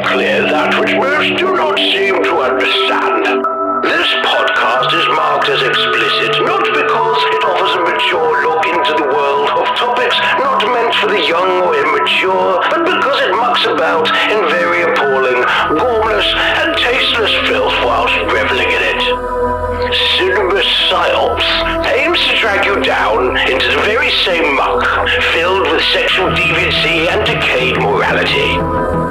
make clear that which most do not seem to understand. This podcast is marked as explicit not because it offers a mature look into the world of topics not meant for the young or immature, but because it mucks about in very appalling, gormless, and tasteless filth whilst reveling in it. Cinema Psyops aims to drag you down into the very same muck filled with sexual deviancy and decayed morality.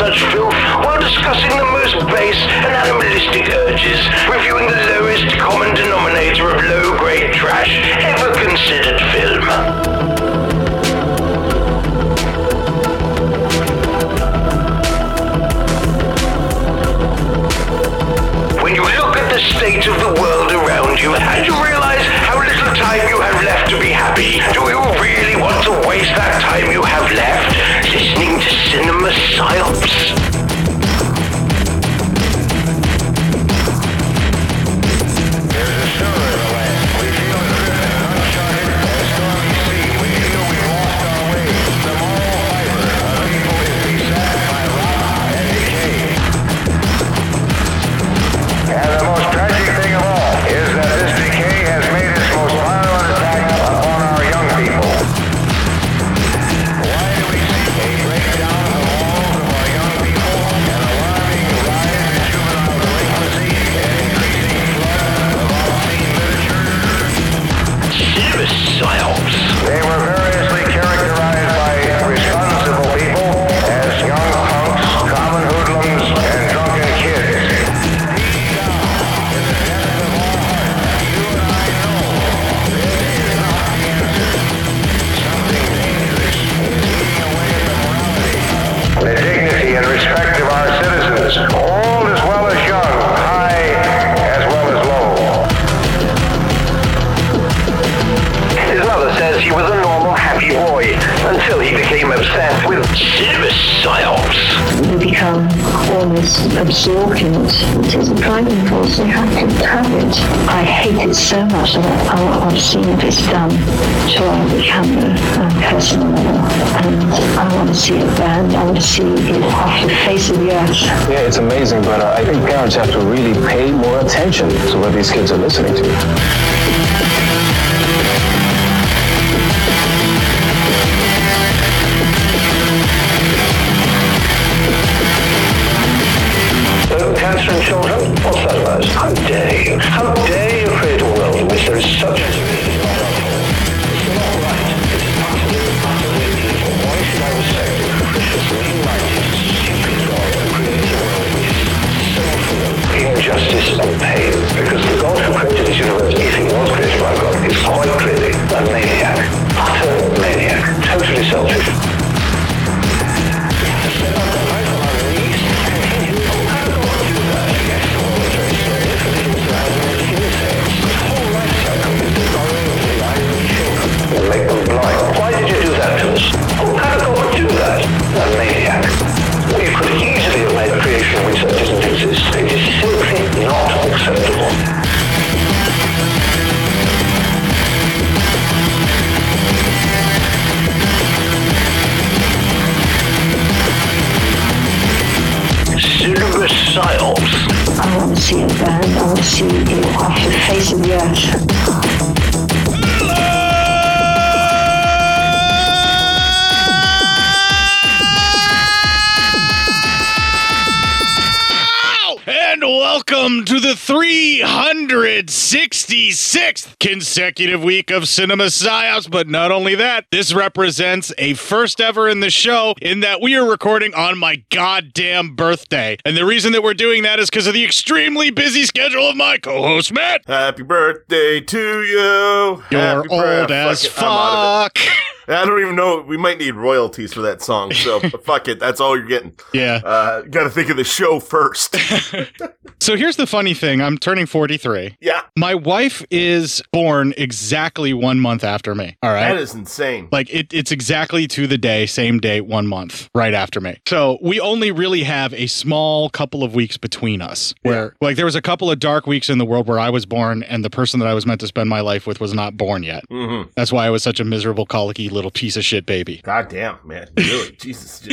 Such filth while discussing the most base and animalistic urges, reviewing the lowest common denominator of low-grade trash ever considered film. When you look at the state of the world around you and you realize how little time you have left to be happy, do you really want to waste that time you have left cinema psyops? In it. It is a driving force. You have to have it. I hate it so much that I, I want to see if it's done to a camera and personal level. And I want to see it banned. I want to see it off the face of the earth. Yeah, it's amazing, but uh, I think parents have to really pay more attention to what these kids are listening to. See. I want to see off the face of the earth. Welcome to the 366th consecutive week of Cinema Psyops. But not only that, this represents a first ever in the show in that we are recording on my goddamn birthday. And the reason that we're doing that is because of the extremely busy schedule of my co host, Matt. Happy birthday to you. You're Happy old as fuck it, I'm out of fuck. I don't even know. We might need royalties for that song. So fuck it. That's all you're getting. Yeah. Uh, got to think of the show first. So here's the funny thing I'm turning 43. yeah, My wife is born exactly one month after me. All right. that is insane. Like it, it's exactly to the day, same date, one month, right after me. So we only really have a small couple of weeks between us where like there was a couple of dark weeks in the world where I was born and the person that I was meant to spend my life with was not born yet. hmm That's why I was such a miserable, colicky little piece of shit baby. God damn, man. Really? Jesus.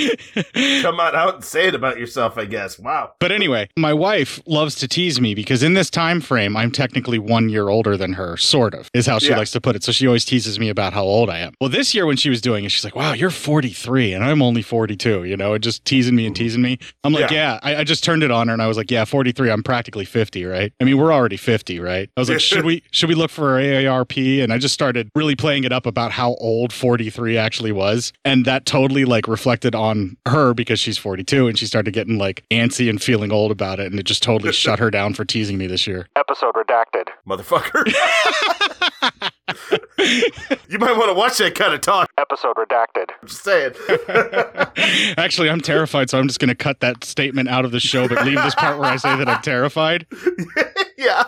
Come on out and say it about yourself, I guess. Wow. But anyway, my wife loves to tease me because in this time frame, I'm technically one year older than her, sort of, is how she Yeah. likes to put it. So she always teases me about how old I am. Well, this year when she was doing it, she's like, wow, you're 43 and I'm only 42, you know, and just teasing me and teasing me. I'm like, yeah, I, I just turned it on her and I was like, yeah, 43, I'm practically 50, right? I mean, we're already 50, right? I was like, should we, should we look for AARP? And I just started really playing it up about how old 43 actually was. And that totally like reflected on her because she's 42 and she started getting like antsy and feeling old about it. And it just totally shut her down for teasing me this year. Episode redacted. Motherfucker. you might want to watch that kind of talk. Episode redacted. I'm just saying. Actually, I'm terrified, so I'm just going to cut that statement out of the show, but leave this part where I say that I'm terrified. yeah.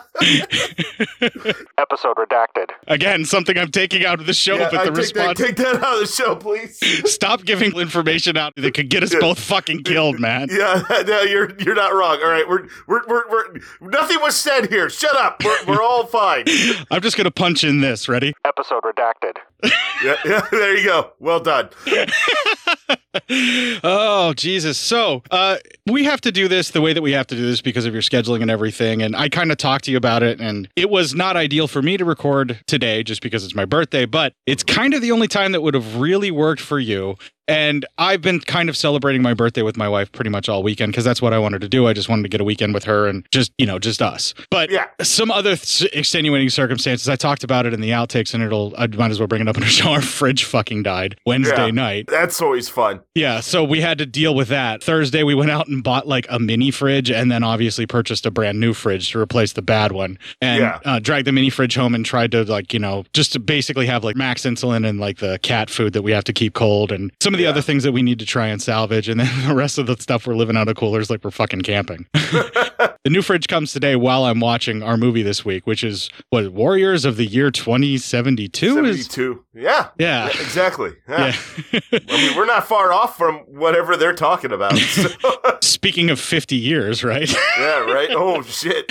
Episode redacted. Again, something I'm taking out of the show, yeah but I the take, that, response. take that out of the show, please. Stop giving information out that could get us Yeah. both fucking killed, man. Yeah, no, you're you're not wrong. All right, we're we're we're, we're nothing was said here. Shut up. We're, we're all fine. I'm just going to punch in this. Ready? Episode redacted. Yeah, yeah. There you go. Well done. oh Jesus! So uh, we have to do this the way that we have to do this because of your scheduling and everything. And I kind of talked to you about it, and it was not ideal for me to record today just because it's my birthday. But it's kind of the only time that would have really worked for you. And I've been kind of celebrating my birthday with my wife pretty much all weekend because that's what I wanted to do. I just wanted to get a weekend with her and just, you know, just us. But Yeah. some other th- extenuating circumstances, I talked about it in the outtakes and it'll, I might as well bring it up in a show. Our fridge fucking died Wednesday Yeah. night. That's always fun. Yeah, so we had to deal with that. Thursday, we went out and bought like a mini fridge and then obviously purchased a brand new fridge to replace the bad one. And Yeah. uh, dragged the mini fridge home and tried to, like, you know, just to basically have like max insulin and like the cat food that we have to keep cold and some of the Yeah. other things that we need to try and salvage. And then the rest of the stuff we're living out of coolers like we're fucking camping. the new fridge comes today while I'm watching our movie this week, which is what Warriors of the Year 2072 is. Yeah. Yeah. Exactly. Yeah. Yeah. I mean, we're not far off from whatever they're talking about. So, Speaking of 50 years, right? yeah. Right. Oh shit.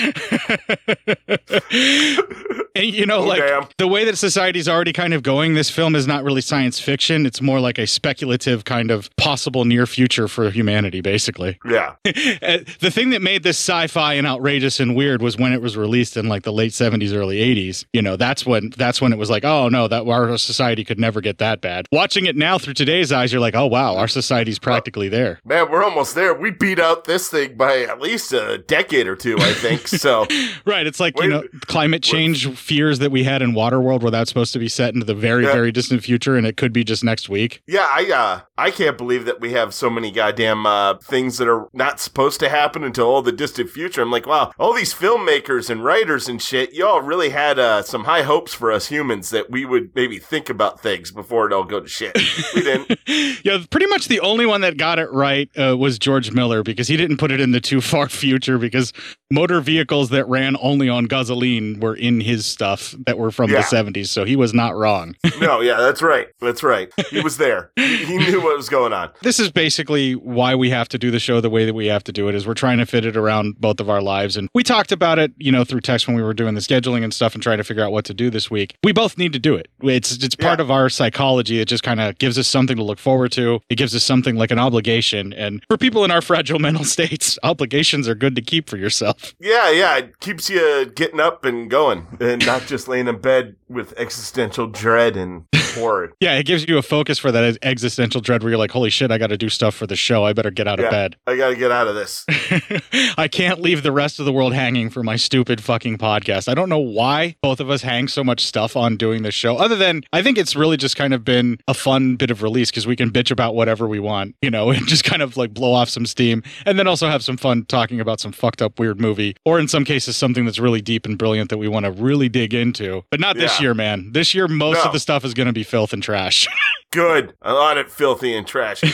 and you know, Oh, like damn. the way that society's already kind of going, this film is not really science fiction. It's more like a speculative kind of possible near future for humanity, basically. Yeah. Uh, the thing that made this sci-fi and outrageous and weird was when it was released in like the late 70s, early 80s. You know, that's when that's when it was like, oh no, that our society could never get that bad. Watching it now through today's eyes, you're like, oh wow, our society's practically there. Man, we're almost there. We beat out this thing by at least a decade or two, I think. So Right. It's like, you know, climate change fears that we had in Waterworld where that's supposed to be set into the very, Yeah. very distant future and it could be just next week. yeah, I uh I can't believe that we have so many goddamn uh things that are not supposed to happen until all the distant future. I'm like, wow, all these filmmakers and writers and shit, y'all really had uh some high hopes for us humans that we would maybe think about things before it all go to shit. We didn't. Yeah, pretty much the only one that got it right uh, was George Miller because he didn't put it in the too far future because motor vehicles that ran only on gasoline were in his stuff that were from Yeah. the 70s. So he was not wrong. No, yeah, that's right. That's right. He was there. He, he knew what was going on. this is basically why we have to do the show the way that we have to do it is we're trying to fit it around both of our lives and we talked about it you know through text when we were doing the scheduling and stuff and trying to figure out what to do this week we both need to do it it's it's part Yeah. of our psychology it just kind of gives us something to look forward to it gives us something like an obligation and for people in our fragile mental states obligations are good to keep for yourself Yeah, yeah, it keeps you getting up and going, and not just laying in bed with existential dread and horror. yeah it gives you a focus for that existential dread where you're like holy shit i got to do stuff for the show i better get out Yeah. of bed I got to get out of this. I can't leave the rest of the world hanging for my stupid fucking podcast. I don't know why both of us hang so much stuff on doing this show, other than I think it's really just kind of been a fun bit of release because we can bitch about whatever we want, you know, and just kind of like blow off some steam and then also have some fun talking about some fucked up weird movie or in some cases something that's really deep and brilliant that we want to really dig into. But not this year, man. This year, most No. of the stuff is going to be filth and trash. Good. I want it filthy and trashy.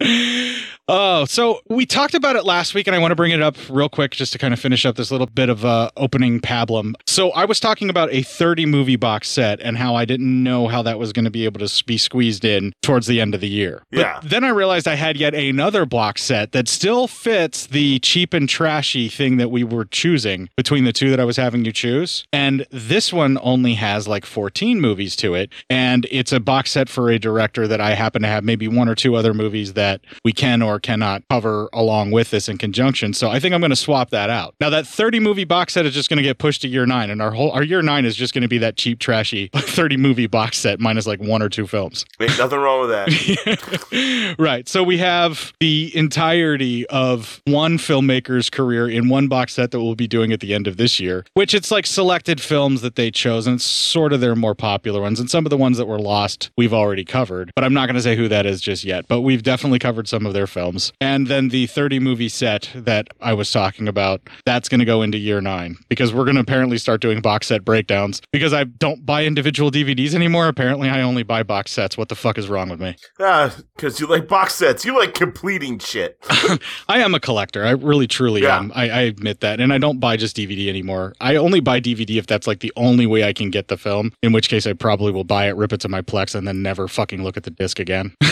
oh, so we talked about it last week, and I want to bring it up real quick just to kind of finish up this little bit of uh, opening pablum. So I was talking about a 30 movie box set and how I didn't know how that was going to be able to be squeezed in towards the end of the year. But Yeah. then I realized I had yet another box set that still fits the cheap and trashy thing that we were choosing between the two that I was having you choose. And this one only has like 14 movies to it. And it's a box set for a director that I happen to have maybe one or two other movies that we can or cannot cover along with this in conjunction. So I think I'm going to swap that out. Now that 30 movie box set is just going to get pushed to year nine, and our whole our year nine is just going to be that cheap, trashy 30 movie box set minus like one or two films. Ain't nothing wrong with that. right. So we have the entirety of one filmmaker's career in one box set that we'll be doing at the end of this year, which it's like selected films that they chose, and it's sort of their more popular ones. And some of the ones that were lost, we've already covered, but I'm not going to say who that is just yet. But we've definitely covered some of their films. And then the 30 movie set that I was talking about, that's going to go into year nine because we're going to apparently start doing box set breakdowns because I don't buy individual DVDs anymore. Apparently, I only buy box sets. What the fuck is wrong with me? Ah, because you like box sets. You like completing shit. I am a collector. I really, truly Yeah. am. I, I admit that. And I don't buy just DVD anymore. I only buy DVD if that's like the only way I can get the film, in which case I probably will buy it, rip it to my Plex, and then never fucking look at the disc again.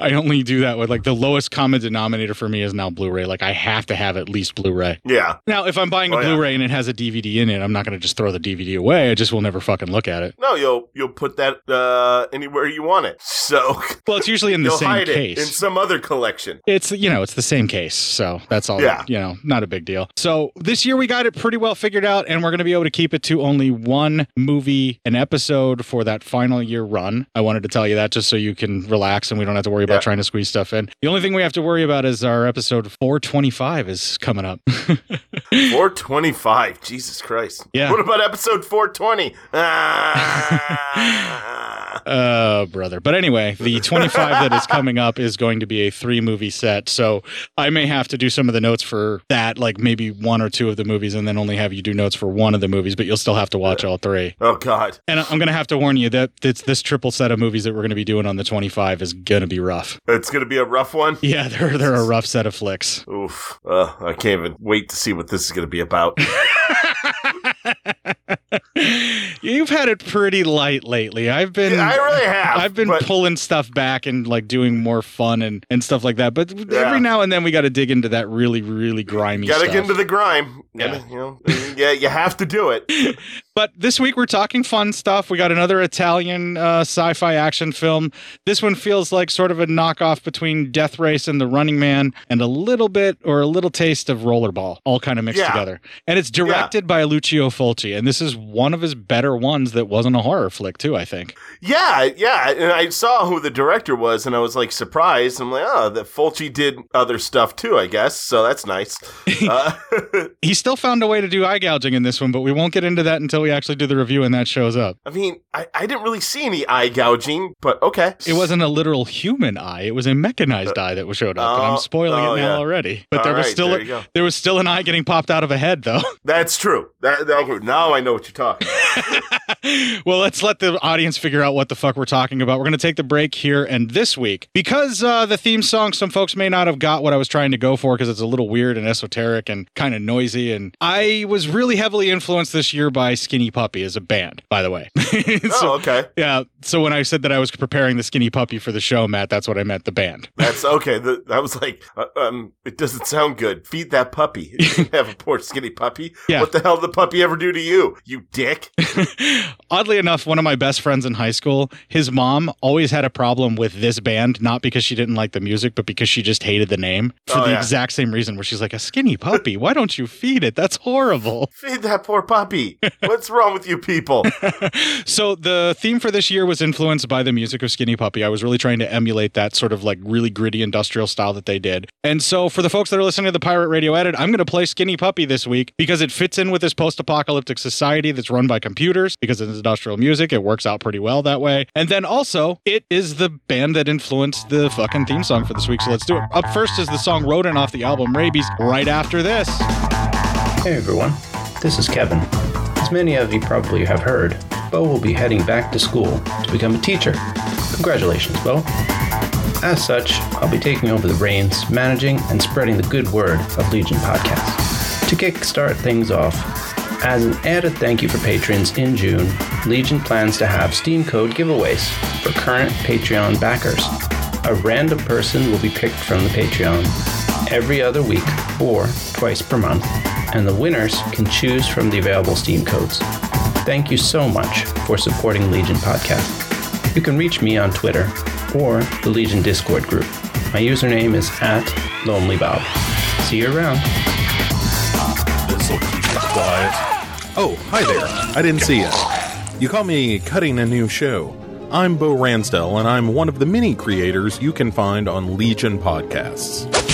I only do that with like the lowest common denominator for me is now Blu ray. Like I have to have at least Blu ray. Yeah. Now, if I'm buying a Oh. Blu ray and it has a DVD in it, I'm not going to just throw the DVD away. I just will never fucking look at it. No, you'll you'll put that uh, anywhere you want it. So Well, it's usually in the same case. in some other collection. It's you know it's the same case, so that's all. Yeah. you know, not a big deal. So this year we got it pretty well figured out, and we're going to be able to keep it to only one movie an episode for that final year run. I wanted to tell you that just so you can relax and we don't have to worry about Yeah. trying to squeeze stuff in. The only thing we have to worry about is our episode 425 is coming up. 425. Jesus Christ. Yeah. What about episode 420? Ah. Uh, brother. But anyway, the 25 that is coming up is going to be a three movie set. So I may have to do some of the notes for that, like maybe one or two of the movies, and then only have you do notes for one of the movies, but you'll still have to watch all three. oh, God. And I'm going to have to warn you that this, this triple set of movies that we're going to be doing on the 25 is going to be rough. It's going to be a rough one. Yeah, they're, they're a rough set of flicks. Oof. Uh, I can't even wait to see what this is going to be about. You've had it pretty light lately. I've been I really have. I've been pulling stuff back and like doing more fun and, and stuff like that. But Yeah. every now and then we got to dig into that really, really grimy Gotta stuff. get into the grime. Yeah. You know, yeah, you have to do it. but this week we're talking fun stuff. We got another Italian uh, sci-fi action film. This one feels like sort of a knockoff between Death Race and The Running Man, and a little bit or a little taste of Rollerball, all kind of mixed Yeah. together. And it's directed by Lucio Fulci, and this is one of his better ones that wasn't a horror flick too. I think. Yeah, yeah. And I saw who the director was, and I was like surprised. I'm like, oh, that Fulci did other stuff too, I guess. So that's nice. Uh, He still found a way to do eye gouging in this one, but we won't get into that until we actually do the review and that shows up. I mean, I, I didn't really see any eye gouging, but okay. It wasn't a literal human eye; it was a mechanized eye that was showed up. and I'm oh, spoiling oh, it now yeah. already. But All there was right, still there a, there was still an eye getting popped out of a head, though. That's true. That, that- now I know what you're talking. well, let's let the audience figure out what the fuck we're talking about. We're going to take the break here and this week because uh, the theme song. Some folks may not have got what I was trying to go for because it's a little weird and esoteric and kind of noisy. And I was really heavily influenced this year by Skinny Puppy as a band. By the way, Oh, So- okay. Yeah. So when I said that I was preparing the Skinny Puppy for the show, Matt, that's what I meant. The band. That's okay. The, I was like, uh, um, it doesn't sound good. Feed that puppy. You have a poor skinny puppy. Yeah. What the hell did the puppy ever do to you, you dick? Oddly enough, one of my best friends in high school, his mom always had a problem with this band, not because she didn't like the music, but because she just hated the name for Oh, the yeah. exact same reason. Where she's like, "A skinny puppy? Why don't you feed it? That's horrible." Feed that poor puppy. What's wrong with you people? So the theme for this year was influenced by the music of Skinny Puppy. I was really trying to emulate that sort of like really gritty industrial style that they did. And so for the folks that are listening to the Pirate Radio Edit, I'm going to play Skinny Puppy this week because it fits in with this post-apocalyptic society that's run by computers because it's industrial music. It works out pretty well that way. And then also, it is the band that influenced the fucking theme song for this week. So let's do it. Up first is the song Rodent off the album Rabies. Right after this. Hey everyone, this is Kevin. As many of you probably have heard, Bo will be heading back to school to become a teacher. Congratulations, Bo. As such, I'll be taking over the reins, managing and spreading the good word of Legion Podcast. To kickstart things off, as an added thank you for patrons in June, Legion plans to have Steam Code giveaways for current Patreon backers. A random person will be picked from the Patreon every other week or twice per month, and the winners can choose from the available Steam codes. Thank you so much for supporting Legion Podcast. You can reach me on Twitter or the Legion Discord group. My username is at LonelyBob. See you around. This'll quiet. Oh, hi there. I didn't see you. You caught me cutting a new show. I'm Bo Ransdell, and I'm one of the many creators you can find on Legion Podcasts.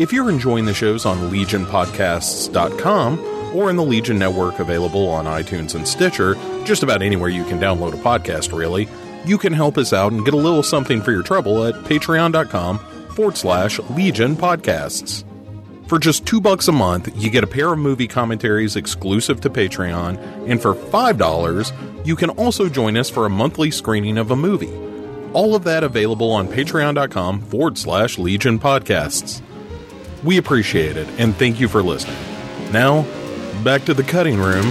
If you're enjoying the shows on legionpodcasts.com or in the Legion Network available on iTunes and Stitcher, just about anywhere you can download a podcast, really, you can help us out and get a little something for your trouble at patreon.com forward slash Legion Podcasts. For just two bucks a month, you get a pair of movie commentaries exclusive to Patreon, and for five dollars, you can also join us for a monthly screening of a movie. All of that available on patreon.com forward slash Legion Podcasts. We appreciate it, and thank you for listening. Now, back to the cutting room.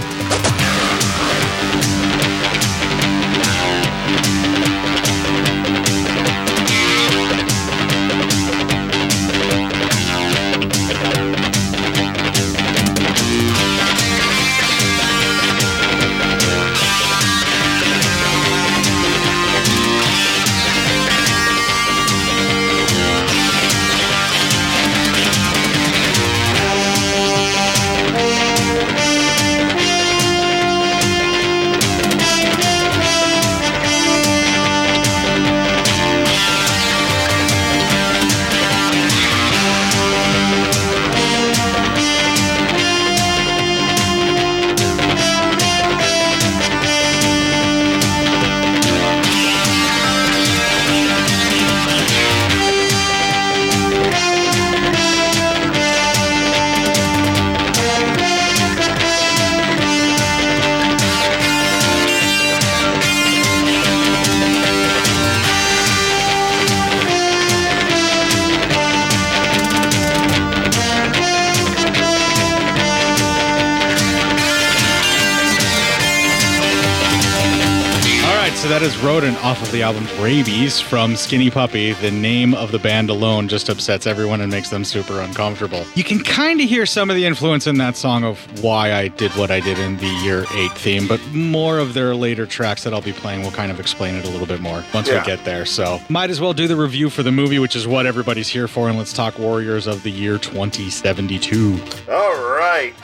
The album Rabies from Skinny Puppy. The name of the band alone just upsets everyone and makes them super uncomfortable. You can kind of hear some of the influence in that song of why I did what I did in the year 8 theme, but more of their later tracks that I'll be playing will kind of explain it a little bit more once Yeah. we get there. So, might as well do the review for the movie, which is what everybody's here for, and let's talk Warriors of the Year 2072. All right,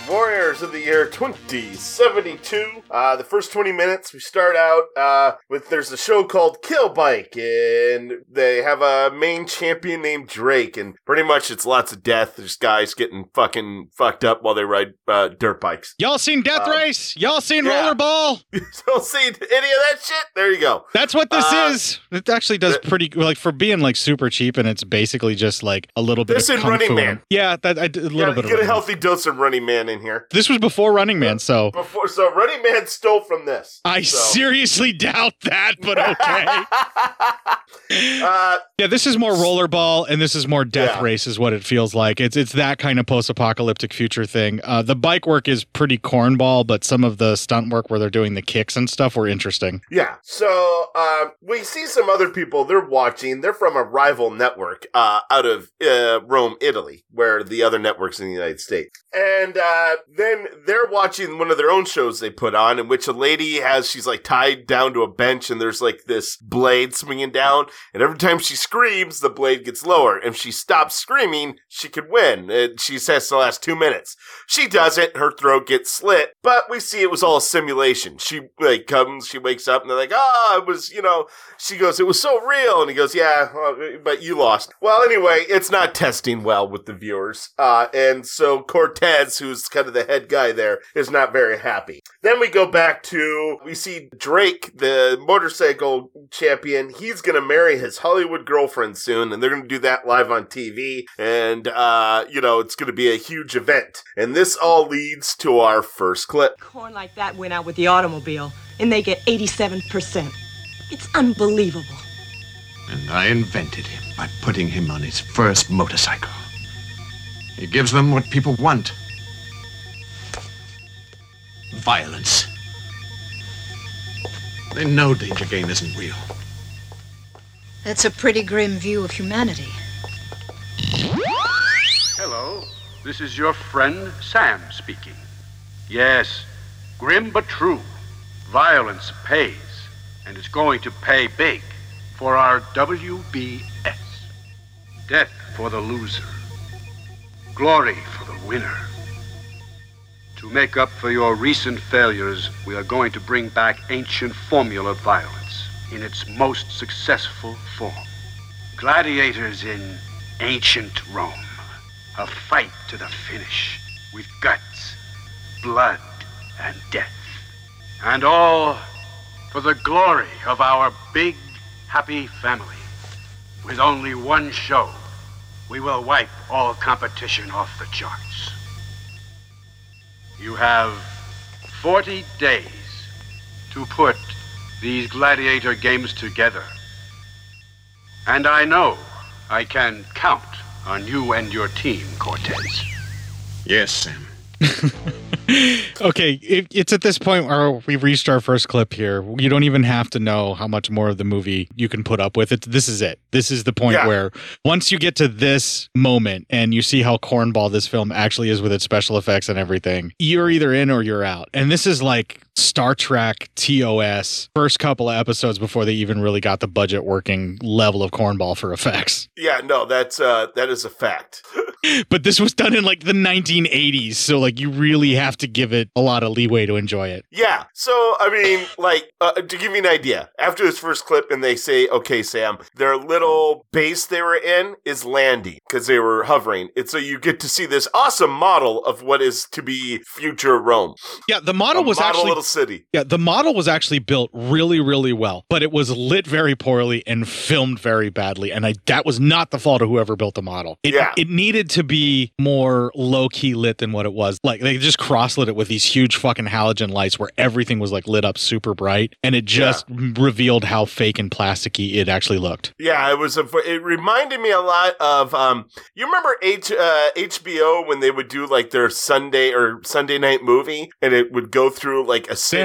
Warriors of the Year 2072. Uh, the first 20 minutes, we start out uh, with there's a show called Kill Bike, and they have a main champion named Drake, and pretty much it's lots of death. There's guys getting fucking fucked up while they ride uh, dirt bikes. Y'all seen Death Um, Race? Y'all seen yeah. Rollerball? Don't see any of that shit? There you go. That's what this Uh, is. It actually does the- pretty like for being like super cheap, and it's basically just like a little bit This of and Running. Man. Yeah, that I a little Yeah, bit of get a healthy dose of Running Man in here. This was before Running Man, so Before, so Running Man stole from this. I so. seriously doubt that. But okay. uh, yeah, this is more Rollerball, and this is more Death Yeah. Race, is what it feels like. It's it's that kind of post-apocalyptic future thing. Uh, the bike work is pretty cornball, but some of the stunt work where they're doing the kicks and stuff were interesting. Yeah. So um, we see some other people. They're watching. They're from a rival network uh, out of uh, Rome, Italy, where the other networks in the United States. And And uh, then they're watching one of their own shows they put on, in which a lady has, she's like tied down to a bench, and there's like this blade swinging down. And every time she screams, the blade gets lower. If she stops screaming, she could win. And she says the last two minutes. She does it, her throat gets slit, but we see it was all a simulation. She like comes, she wakes up, and they're like, "Ah, it was," you know. She goes, "It was so real," and he goes, "Yeah, but you lost." Well, anyway, it's not testing well with the viewers, uh, and so Cortez, who's kind of the head guy there, is not very happy. Then we go back to we see Drake, the motorcycle champion. He's gonna marry his Hollywood girlfriend soon, and they're gonna do that live on TV, and uh, you know it's gonna be a huge event. And this all leads to our first clip. Corn like that went out with the automobile, and they get 87%. It's unbelievable. And I invented him by putting him on his first motorcycle. He gives them what people want violence. They know Danger Game isn't real. That's a pretty grim view of humanity. Hello, this is your friend Sam speaking. Yes, grim but true. Violence pays, and it's going to pay big for our WBS. Death for the loser, glory for the winner. To make up for your recent failures, we are going to bring back ancient formula violence in its most successful form. Gladiators in ancient Rome. A fight to the finish with guts, blood, and death. And all for the glory of our big, happy family. With only one show, we will wipe all competition off the charts. You have 40 days to put these gladiator games together. And I know I can count on you and your team, Cortez. Yes, Sam. okay, it, it's at this point where we've reached our first clip here. You don't even have to know how much more of the movie you can put up with. It. This is it. This is the point Yeah. where once you get to this moment and you see how cornball this film actually is with its special effects and everything, you're either in or you're out. And this is like Star Trek TOS first couple of episodes before they even really got the budget working level of cornball for effects. Yeah, no, that's uh, that is a fact. But this was done in like the 1980s, so like you really have to give it a lot of leeway to enjoy it. Yeah. So, I mean, like, uh, to give you an idea, after this first clip, and they say, okay, Sam, their little base they were in is landing because they were hovering. It's so you get to see this awesome model of what is to be future Rome. Yeah, the model A was model actually little city. Yeah, the model was actually built really, really well, but it was lit very poorly and filmed very badly. And I that was not the fault of whoever built the model. It, Yeah. it needed to be more low key lit than what it was. Like they just cross lit it with these huge fucking halogen lights where everything was like lit up super bright, and it just revealed how fake and plasticky it actually looked. Yeah, it was. A, it reminded me a lot of. Um, you remember H, uh, HBO when they would do like their Sunday or Sunday night movie, and it would go through like a city.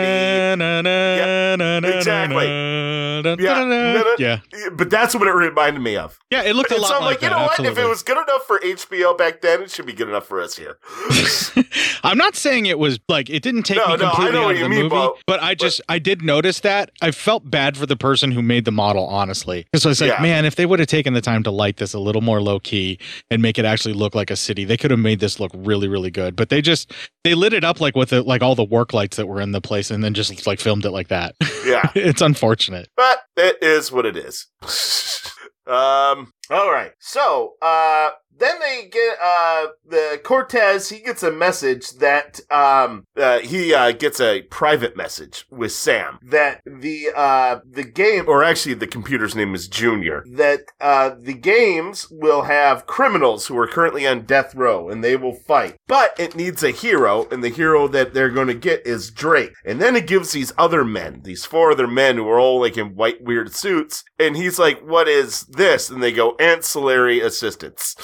exactly. Yeah, Yeah. But that's what it reminded me of. Yeah, it looked a lot so I'm like like, you that, know what? If it was good enough for HBO back then, it should be good enough for us here. I'm not saying it was like it didn't take No, me completely know out of the mean, movie, Bo, but I just I did notice that I felt bad for the person who made the model, honestly, because I was like, Yeah. man, if they would have taken the time to light this a little more low key and make it actually look like a city, they could have made this look really, really good. But they just they lit it up like with the, like all the work lights that were in the place, and then just like filmed it like that. Yeah. it's unfortunate. but it is what it is. um. All right. So, uh, then they get uh the Cortez. He gets a message that um uh, he uh, gets a private message with Sam that the uh the game or actually the computer's name is Junior that uh the games will have criminals who are currently on death row and they will fight, but it needs a hero and the hero that they're going to get is Drake. And then it gives these other men, these four other men who are all like in white weird suits, and he's like, "What is this?" And they go, "Ancillary assistance."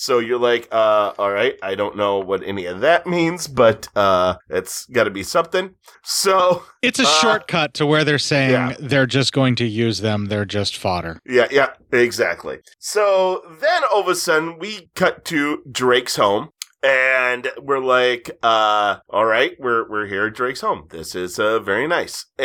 So you're like, uh, all right, I don't know what any of that means, but uh, it's got to be something. So It's a uh, shortcut to where they're saying yeah. they're just going to use them. They're just fodder. Yeah, yeah, exactly. So then all of a sudden we cut to Drake's home. And we're like, uh, all right, we're we're here at Drake's home. This is uh, very nice.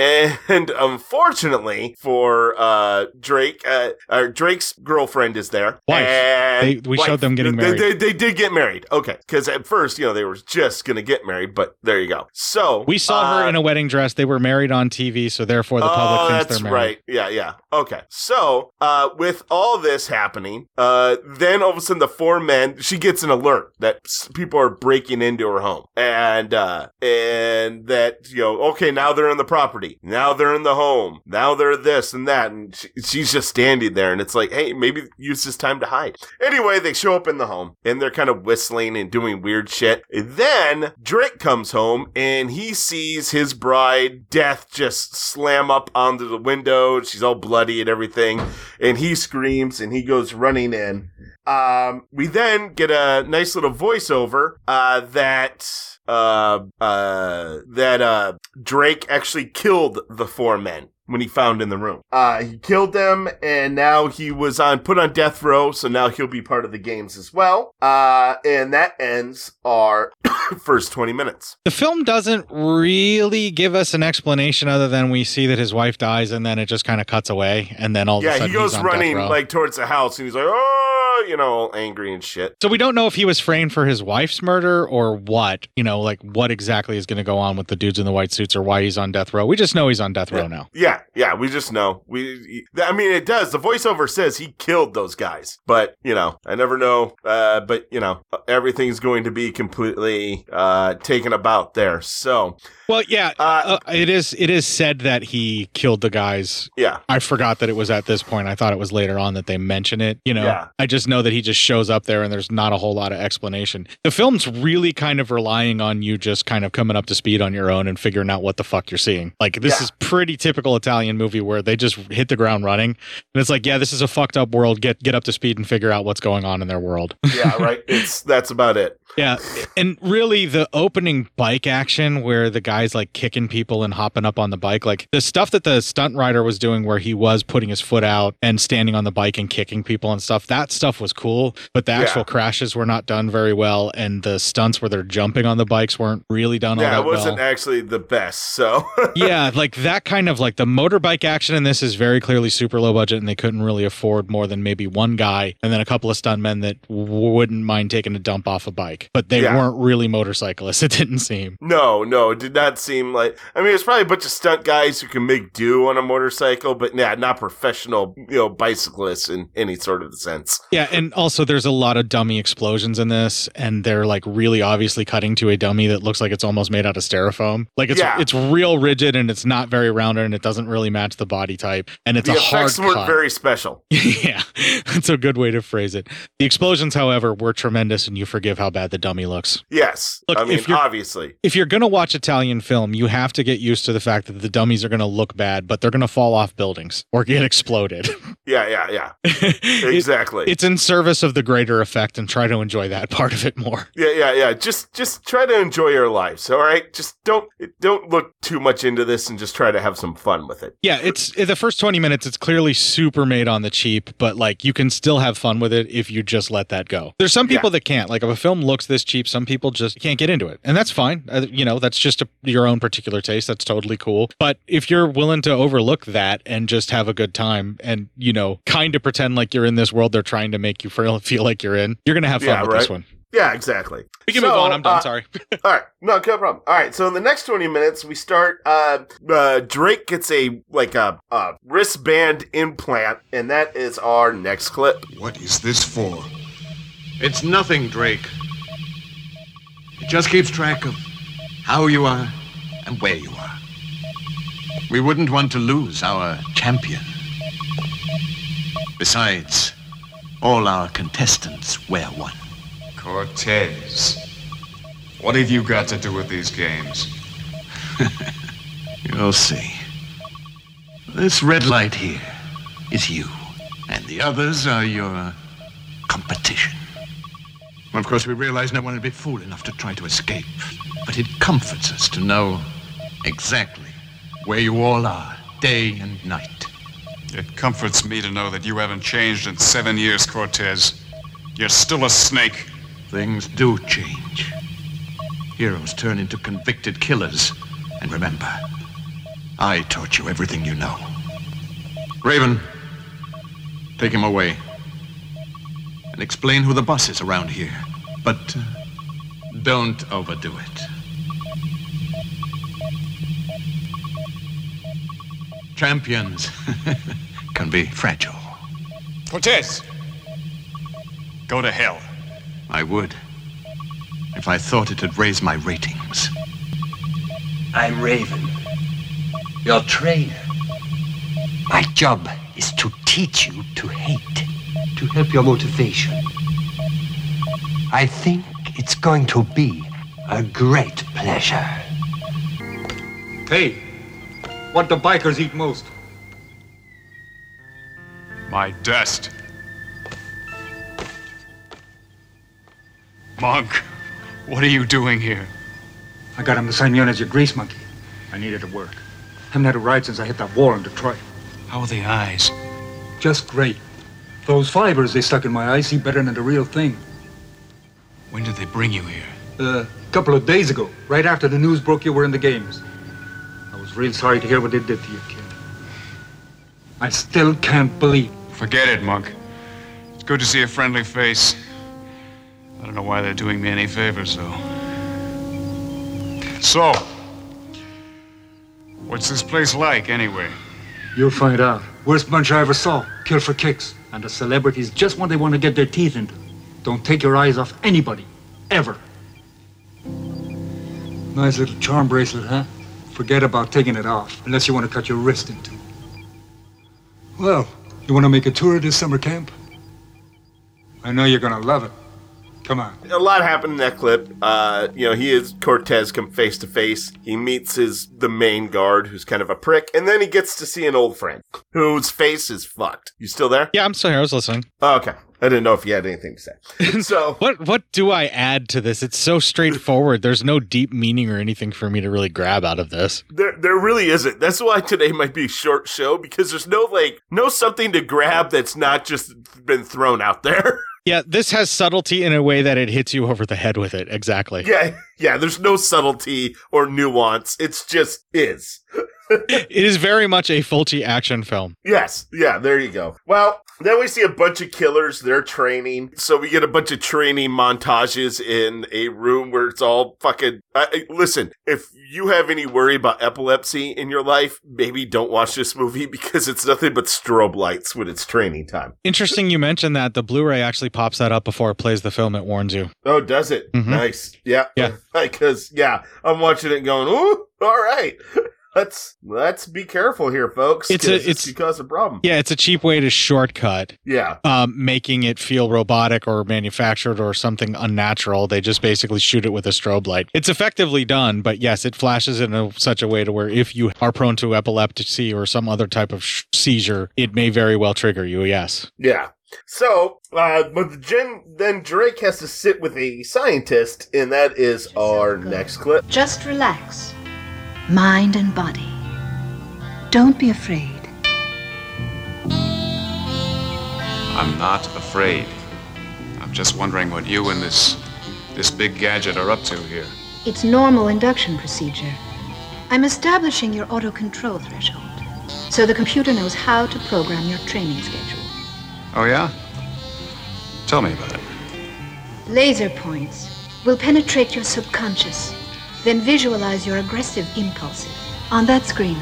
And unfortunately for uh, Drake, uh, uh, Drake's girlfriend is there. Wife. And They- we showed them getting married. They, they did get married. Okay, because at first, you know, they were just gonna get married, but there you go. So We saw her in a wedding dress. They were married on TV, so therefore the public oh, thinks that's they're married. right. Yeah, yeah. Okay. So, uh, with all this happening, uh, then all of a sudden the four men, she gets an alert that people are breaking into her home, and uh, and that you know, okay, now they're in the property, now they're in the home, now they're this and that, and she, she's just standing there, and it's like, hey, maybe use this time to hide. Anyway, they show up in the home, and they're kind of whistling and doing weird shit. And then Drake comes home, and he sees his bride, Death, just slam up onto the window. She's all bloody and everything, and he screams, and he goes running in. Um, we then get a nice little voiceover uh, that uh, uh, that uh, Drake actually killed the four men when he found in the room. Uh, he killed them, and now he was on put on death row, so now he'll be part of the games as well. Uh, and that ends our first twenty minutes. The film doesn't really give us an explanation other than we see that his wife dies and then it just kind of cuts away and then all of a yeah, sudden he goes running like towards the house, and he's like, oh, you know, all angry and shit. So we don't know if he was framed for his wife's murder or what, you know, like what exactly is going to go on with the dudes in the white suits or why he's on death row. We just know he's on death row now. Yeah, yeah, we just know. We, I mean, it does. The voiceover says he killed those guys, but you know, I never know. Uh, but you know, everything's going to be completely uh taken about there. So, Well, yeah, uh, it is. It is said that he killed the guys. Yeah, I forgot that it was at this point. I thought it was later on that they mention it. You know, Yeah. I just know that he just shows up there and there's not a whole lot of explanation. The film's really kind of relying on you just kind of coming up to speed on your own and figuring out what the fuck you're seeing. Like this Yeah. is pretty typical Italian movie where they just hit the ground running and it's like, yeah, this is a fucked up world. Get get up to speed and figure out what's going on in their world. yeah, right. It's that's about it. Yeah, and really the opening bike action where the guy's like kicking people and hopping up on the bike, like the stuff that the stunt rider was doing where he was putting his foot out and standing on the bike and kicking people and stuff, that stuff was cool, but the Yeah. actual crashes were not done very well and the stunts where they're jumping on the bikes weren't really done all Yeah, it wasn't well. actually the best. So, yeah, like that kind of like the motorbike action in this is very clearly super low budget and they couldn't really afford more than maybe one guy and then a couple of stuntmen that wouldn't mind taking a dump off a bike. But they Yeah. weren't really motorcyclists, it didn't seem. No, no, it did not seem like. I mean, it's probably a bunch of stunt guys who can make do on a motorcycle, but yeah, not professional, you know, bicyclists in any sort of sense. Yeah, and also there's a lot of dummy explosions in this, and they're like really obviously cutting to a dummy that looks like it's almost made out of styrofoam. Like it's Yeah. it's real rigid and it's not very rounded and it doesn't really match the body type. And it's the a hard effects weren't cut. very special. yeah, that's a good way to phrase it. The explosions, however, were tremendous, and you forgive how bad the dummy looks. Yes, Look, I mean, if obviously. If you're going to watch Italian film, you have to get used to the fact that the dummies are going to look bad, but they're going to fall off buildings or get exploded. Yeah, yeah, yeah. exactly. it's in service of the greater effect, and try to enjoy that part of it more. yeah, yeah, yeah. Just, just try to enjoy your lives. All right. Just don't, don't look too much into this, and just try to have some fun with it. Yeah, it's the first 20 minutes it's clearly super made on the cheap, but like you can still have fun with it if you just let that go. There's some people that can't. Like if a film looks this cheap, some people just can't get into it. And that's fine. Uh, you know, that's just a, your own particular taste. That's totally cool. But if you're willing to overlook that and just have a good time and, you know, kind of pretend like you're in this world they're trying to make you feel, feel like you're in, you're going to have fun Yeah, with right. this one. Yeah, exactly. We can So, move on. I'm done. uh, Sorry. All right, no, no problem. All right, so in the next twenty minutes, we start. Uh, uh, Drake gets a like a, a wristband implant, and that is our next clip. What is this for? It's nothing, Drake. It just keeps track of how you are and where you are. We wouldn't want to lose our champion. Besides, all our contestants wear one. Cortez. What have you got to do with these games? You'll see. This red light here is you, and the others are your competition. Of course, we realize no one would be fool enough to try to escape, but it comforts us to know exactly where you all are, day and night. It comforts me to know that you haven't changed in seven years, Cortez. You're still a snake. Things do change. Heroes turn into convicted killers. And remember, I taught you everything you know. Raven, take him away. And explain who the boss is around here. But uh, don't overdo it. Champions can be fragile. Cortez! Go to hell. I would. If I thought it'd raise my ratings. I'm Raven, your trainer. My job is to teach you to hate, to help your motivation. I think it's going to be a great pleasure. Hey, what do bikers eat most? My dust. Monk, what are you doing here? I got him the same unit as your grease monkey. I needed to work. Haven't had a ride since I hit that wall in Detroit. How are the eyes? Just great. Those fibers they stuck in my eyes see better than the real thing. When did they bring you here? Uh, a couple of days ago, right after the news broke you were in the games. I was real sorry to hear what they did to you, kid. I still can't believe. Forget it, Monk. It's good to see a friendly face. I don't know why they're doing me any favors, though. So, what's this place like, anyway? You'll find out. Worst bunch I ever saw. Kill for kicks. And the celebrities just what they want to get their teeth into. Don't take your eyes off anybody. Ever. Nice little charm bracelet, huh? Forget about taking it off, unless you want to cut your wrist in two. Well, you want to make a tour of this summer camp? I know you're gonna love it. Come on. A lot happened in that clip. Uh, you know, he is Cortez come face to face. He meets his the main guard, who's kind of a prick, and then he gets to see an old friend whose face is fucked. You still there? Yeah, I'm still here. I was listening. Oh, okay. I didn't know if you had anything to say. so what what do I add to this? It's so straightforward. There's no deep meaning or anything for me to really grab out of this. There, there really isn't. That's why today might be a short show because there's no like, no something to grab that's not just been thrown out there. Yeah, this has subtlety in a way that it hits you over the head with it. Exactly. yeah, yeah. There's no subtlety or nuance. It's just is. it is very much a Fulci action film. Yes, yeah, there you go. Well, then we see a bunch of killers, they're training. So we get a bunch of training montages in a room where it's all fucking. I, I- listen, if you have any worry about epilepsy in your life, maybe don't watch this movie because it's nothing but strobe lights when it's training time. Interesting you mentioned that. The Blu ray actually pops that up before it plays the film. It warns you. Oh, does it? Mhm. Nice. Yeah. Yeah. Because, yeah, I'm watching it going, ooh, all right. Let's let's be careful here, folks. It's a- 'cause it's- cause a problem. Yeah, it's a cheap way to shortcut. Yeah. Um, making it feel robotic or manufactured or something unnatural. They just basically shoot it with a strobe light. It's effectively done, but yes, it flashes in a, such a way to where if you are prone to epilepsy or some other type of sh- seizure, it may very well trigger you. Yes. Yeah. So, uh, but Jen, then Drake has to sit with a scientist, and that is our next clip. Just relax. Mind and body. Don't be afraid. I'm not afraid. I'm just wondering what you and this this big gadget are up to here. It's normal induction procedure. I'm establishing your auto control threshold. So the computer knows how to program your training schedule. Oh yeah? Tell me about it. Laser points will penetrate your subconscious, then visualize your aggressive impulses on that screen.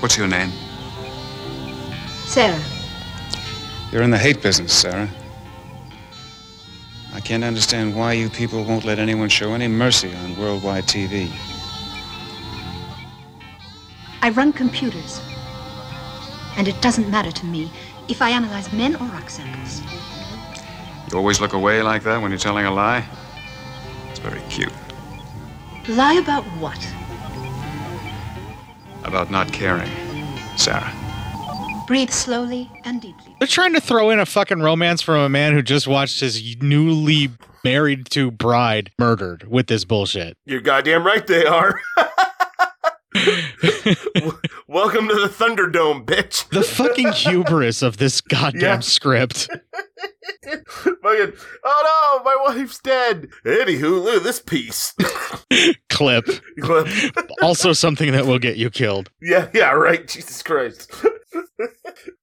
What's your name? Sarah, You're in the hate business, Sarah. I can't understand why you people won't let anyone show any mercy on worldwide TV. I run computers. And it doesn't matter to me if I analyze men or rock samples. You always look away like that when you're telling a lie? It's very cute. Lie about what? About not caring, Sarah. Breathe slowly and deeply. They're trying to throw in a fucking romance from a man who just watched his newly married to bride murdered with this bullshit. You're goddamn right they are. Welcome to the Thunderdome, bitch. The fucking hubris of this goddamn Yeah. script. Fucking, oh no, my wife's dead. Anywho, look at this piece. Clip. Clip. also something that will get you killed. Yeah, yeah, right. Jesus Christ.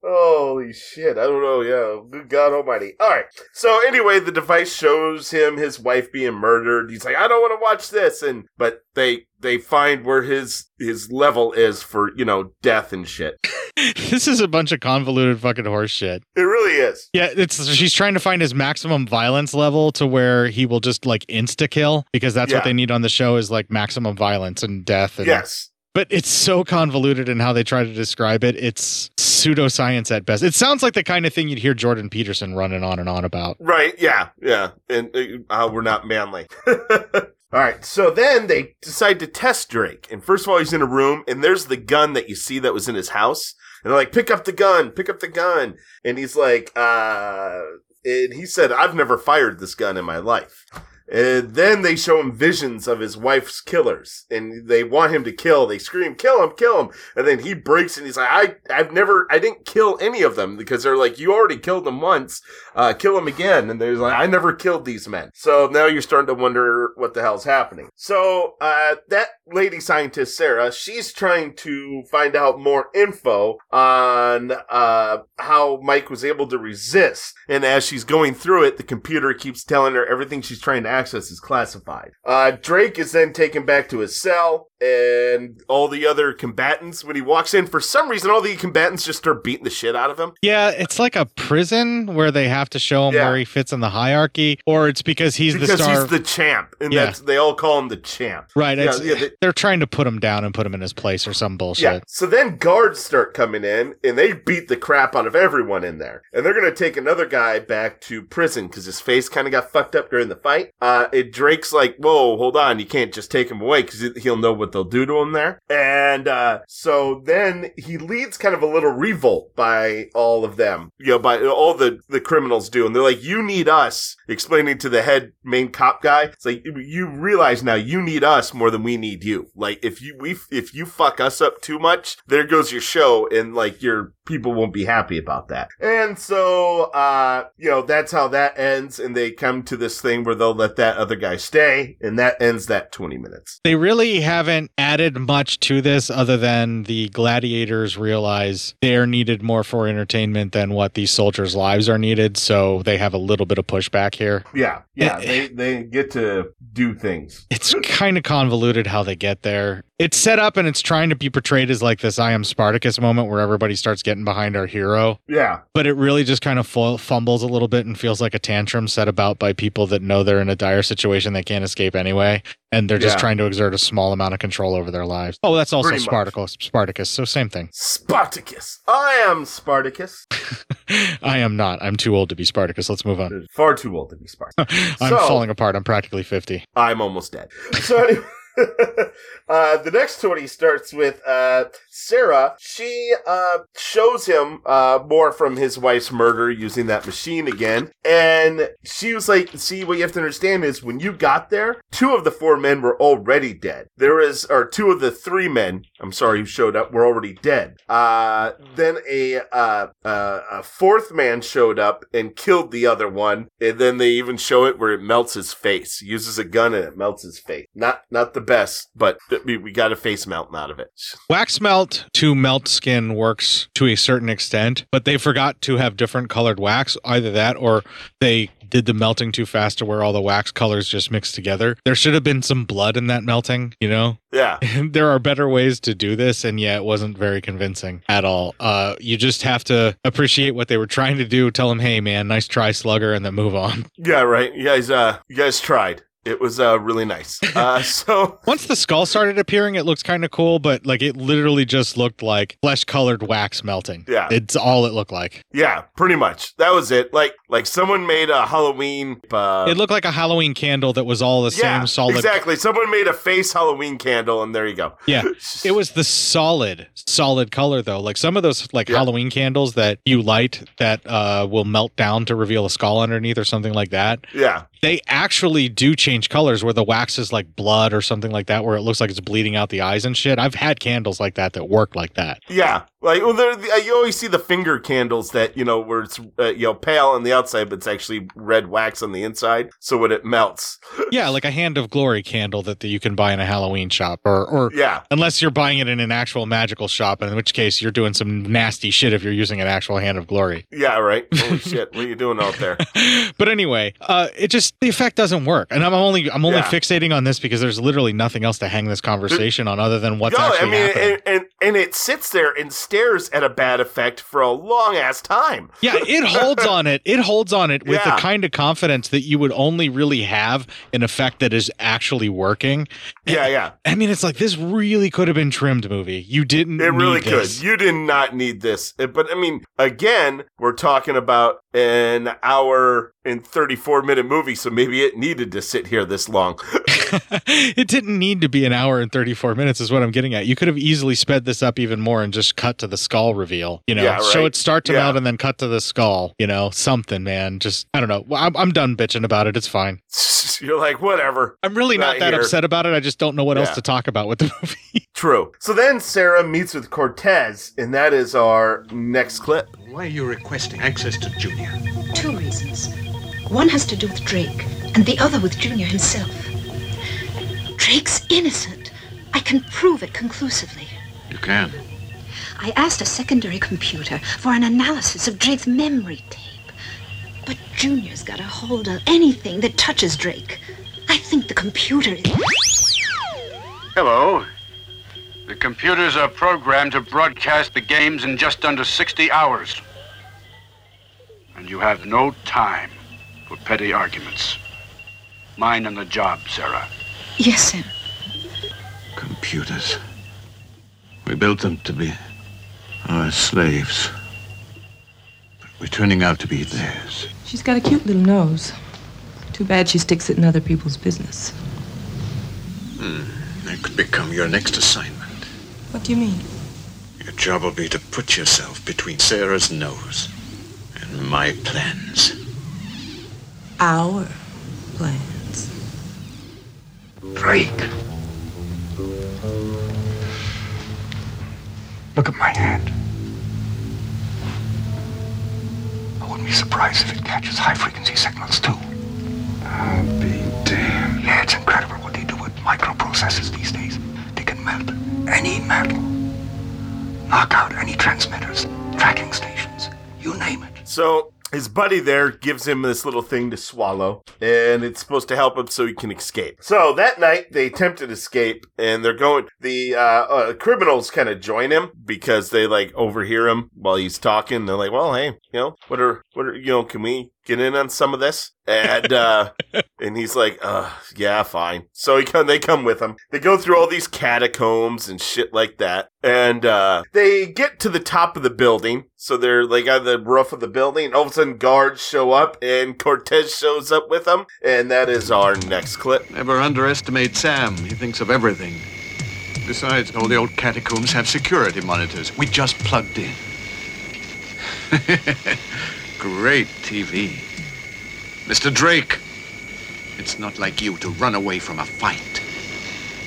Holy shit. I don't know. Yeah. Good God Almighty. All right. So anyway, the device shows him his wife being murdered. He's like, I don't want to watch this. And, but they, they find where his, his level is for, you know, death and shit. This is a bunch of convoluted fucking horse shit. It really is. Yeah, it's she's trying to find his maximum violence level to where he will just like insta kill because that's Yeah. what they need on the show is like maximum violence and death. And, Yes. But it's so convoluted in how they try to describe it. It's pseudoscience at best. It sounds like the kind of thing you'd hear Jordan Peterson running on and on about. Right. Yeah. Yeah. And uh, we're not manly. All right. So then they decide to test Drake. And first of all, he's in a room and there's the gun that you see that was in his house. And they're like, pick up the gun, pick up the gun. And he's like, uh, and he said, I've never fired this gun in my life. And then they show him visions of his wife's killers, and they want him to kill. They scream, "Kill him! Kill him!" And then he breaks, and he's like, "I, I've never, I didn't kill any of them because they're like, you already killed them once, uh, kill them again." And they're like, "I never killed these men." So now you're starting to wonder what the hell's happening. So uh, that lady scientist Sarah, she's trying to find out more info on uh, how Mike was able to resist, and as she's going through it, the computer keeps telling her everything she's trying to access is classified. Uh, Drake is then taken back to his cell, and all the other combatants, when he walks in, for some reason, all the combatants just start beating the shit out of him. Yeah, it's like a prison where they have to show him Yeah. where he fits in the hierarchy, or it's because he's because the star. he's the champ, and Yeah. that's they all call him the champ. right. Yeah, yeah, they- they're trying to put him down and put him in his place or some bullshit. Yeah. So then guards start coming in and they beat the crap out of everyone in there. And they're going to take another guy back to prison because his face kind of got fucked up during the fight. Uh, it, Drake's like, whoa, hold on. You can't just take him away because he'll know what they'll do to him there. And, uh, so then he leads kind of a little revolt by all of them, you know, by all the, the criminals do. And they're like, you need us explaining to the head main cop guy. It's like, you realize now you need us more than we need you. Like, if you, we, if you fuck us up too much, there goes your show and like your people won't be happy about that. And so, uh, you know, that's how that ends. And they come to this thing where they'll let that other guy stay. And that ends that 20 minutes. They really haven't added much to this other than the gladiators realize they're needed more for entertainment than what these soldiers' lives are needed. So they have a little bit of pushback here. Yeah. Yeah. they, they get to do things. It's kind of convoluted how they get there. It's set up and it's trying to be portrayed as like this I am Spartacus moment where everybody starts getting behind our hero. Yeah. But it really just kind of fu- fumbles a little bit and feels like a tantrum set about by people that know they're in a dire situation they can't escape anyway. And they're just Yeah. trying to exert a small amount of control over their lives. Oh, that's also Pretty much. Spartacus. Spartacus. So same thing. Spartacus. I am Spartacus. I am not. I'm too old to be Spartacus. Let's move on. Far too old to be Spartacus. I'm So- falling apart. I'm practically 50. I'm almost dead. So anyway, uh, the next 20 starts with uh, Sarah. She uh, shows him uh, more from his wife's murder using that machine again. And she was like, see, what you have to understand is when you got there, two of the four men were already dead. There is, or two of the three men, I'm sorry, who showed up were already dead. Uh, then a, uh, uh, a fourth man showed up and killed the other one. And then they even show it where it melts his face. He uses a gun and it melts his face. Not, not the best, but we, we got a face melting out of it. Wax melt to melt skin works to a certain extent, but they forgot to have different colored wax. Either that or they did the melting too fast to where all the wax colors just mixed together. There should have been some blood in that melting, you know? Yeah. there are better ways to do this, and yeah, it wasn't very convincing at all. Uh, you just have to appreciate what they were trying to do. Tell them, hey, man, nice try, slugger, and then move on. Yeah, right. You guys, uh, you guys tried. It was, uh, really nice. Uh, so Once the skull started appearing, it looks kind of cool, but like it literally just looked like flesh colored wax melting. Yeah. It's all it looked like. yeah, pretty much. That was it. Like, like someone made a Halloween, uh, It looked like a Halloween candle that was all the yeah, same solid. Exactly. Someone made a face Halloween candle, and there you go. Yeah. It was the solid, solid color though. Like some of those like Halloween candles that you light that uh will melt down to reveal a skull underneath or something like that. Yeah. They actually do change colors where the wax is like blood or something like that, where it looks like it's bleeding out the eyes and shit. I've had candles like that that work like that. Yeah, like well, the- you always see the finger candles that you know where it's uh, you know pale on the outside, but it's actually red wax on the inside. So when it melts, Yeah, like a hand of glory candle that, that you can buy in a Halloween shop, or or Yeah. unless you're buying it in an actual magical shop, in which case you're doing some nasty shit if you're using an actual hand of glory. yeah, right. Holy shit, what are you doing out there? But anyway, uh, it just the effect doesn't work, and I'm only I'm only Yeah. fixating on this because there's literally nothing else to hang this conversation on other than what's No, actually I mean, happening. and, and and it sits there and stares at a bad effect for a long ass time. Yeah, it holds on it. It holds on it with Yeah. the kind of confidence that you would only really have an effect that is actually working. Yeah, yeah. I mean, it's like this really could have been trimmed movie. You didn't. It really need could. You did not need this. But I mean, again, we're talking about an hour and 34 minute movie, so maybe it needed to sit here this long. it didn't need to be an hour and 34 minutes is what i'm getting at. You could have easily sped this up even more and just cut to the skull reveal you know? Yeah, show it start to Yeah. and then cut to the skull you know? Something man. Just i don't know. I'm, I'm done bitching about it. It's fine You're like, whatever. i'm really not, that here. upset about it i just don't know what else to talk about with the movie True. So then Sarah meets with Cortez, and that is our next clip. Why are you requesting access to Junior? Two reasons. One has to do with Drake, and the other with Junior himself. Drake's innocent. I can prove it conclusively. You can. I asked a secondary computer for an analysis of Drake's memory tape. But Junior's got a hold of anything that touches Drake. I think the computer is. Hello. The computers are programmed to broadcast the games in just under 60 hours. And you have no time for petty arguments. Mine on the job, Sarah. Yes, sir. Computers. We built them to be our slaves. But we're turning out to be theirs. She's got a cute little nose. Too bad she sticks it in other people's business. Hmm. That could become your next assignment. What do you mean? Your job will be to put yourself between Sarah's nose and my plans. Our plans. Drake. Look at my hand. I wouldn't be surprised if it catches high frequency signals too. I'll be damned. Yeah, it's incredible what they do with microprocessors these days. They can melt any metal, knock out any transmitters, tracking stations, you name it. So his buddy there gives him this little thing to swallow, and it's supposed to help him so he can escape. So that night they attempt to escape, and they're going. The uh, uh, criminals kind of join him because they like overhear him while he's talking. They're like, "Well, hey, you know, what are what are you know? Can we get in on some of this?" And uh, and he's like, "Uh, yeah, fine." So he come, they come with him. They go through all these catacombs and shit like that, and uh, they get to the top of the building. So they're like on the roof of the building. All of a sudden, guards show up, and Cortez shows up with them, and that is our next clip. Never underestimate Sam. He thinks of everything. Besides, all the old catacombs have security monitors. We just plugged in. Great TV. Mr. Drake, it's not like you to run away from a fight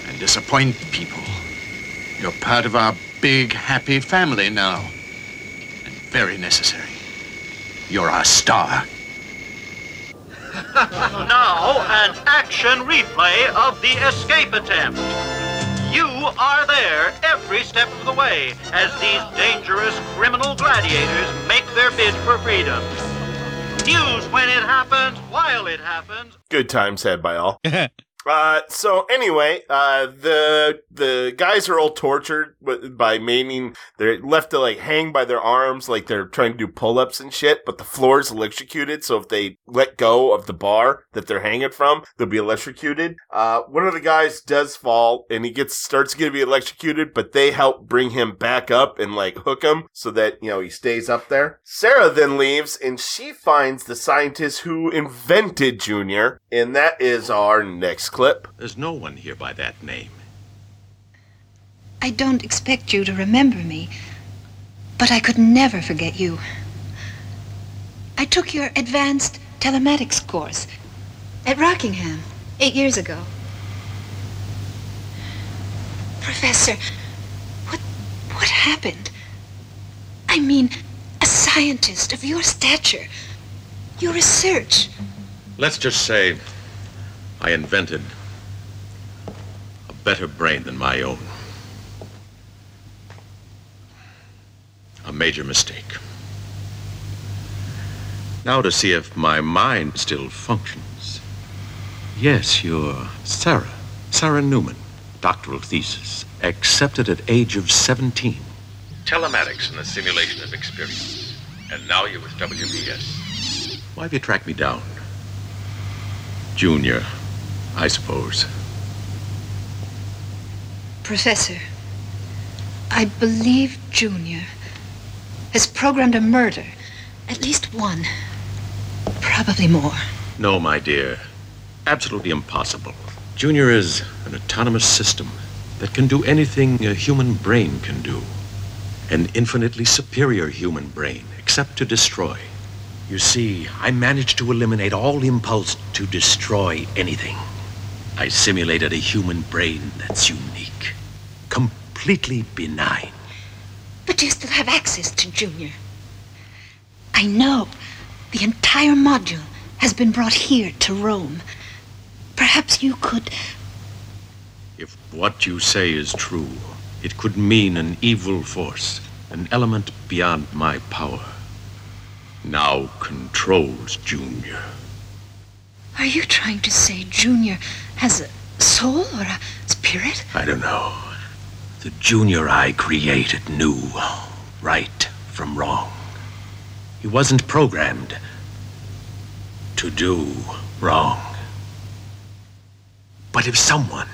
and disappoint people. You're part of our big, happy family now. And very necessary. You're our star. now, an action replay of the escape attempt. You are there every step of the way as these dangerous criminal gladiators make their bid for freedom. News when it happens, while it happens. Good times had by all. Uh, so anyway, uh, the the guys are all tortured by maiming. They're left to like hang by their arms, like they're trying to do pull ups and shit. But the floor is electrocuted, so if they let go of the bar that they're hanging from, they'll be electrocuted. Uh, one of the guys does fall, and he gets starts to be electrocuted, but they help bring him back up and like hook him so that you know he stays up there. Sarah then leaves, and she finds the scientist who invented Junior, and that is our next clip. There's no one here by that name. I don't expect you to remember me, but I could never forget you. I took your advanced telematics course. At Rockingham, eight years ago. Professor, what what happened? I mean, a scientist of your stature, your research. Let's just say I invented a better brain than my own. A major mistake. Now to see if my mind still functions. Yes, you're Sarah. Sarah Newman. Doctoral thesis. Accepted at age of 17. Telematics and the simulation of experience. And now you're with WBS. Why have you tracked me down? Junior, I suppose. Professor, I believe Junior has programmed a murder. At least one. Probably more. No, my dear. Absolutely impossible. Junior is an autonomous system that can do anything a human brain can do. An infinitely superior human brain, except to destroy. You see, I managed to eliminate all impulse to destroy anything. I simulated a human brain that's unique, completely benign. But you still have access to Junior. I know the entire module has been brought here to Rome. Perhaps you could. If what you say is true, it could mean an evil force, an element beyond my power. Now controls Junior. Are you trying to say Junior has a soul or a spirit? I don't know. The Junior I created knew right from wrong. He wasn't programmed to do wrong. But if someone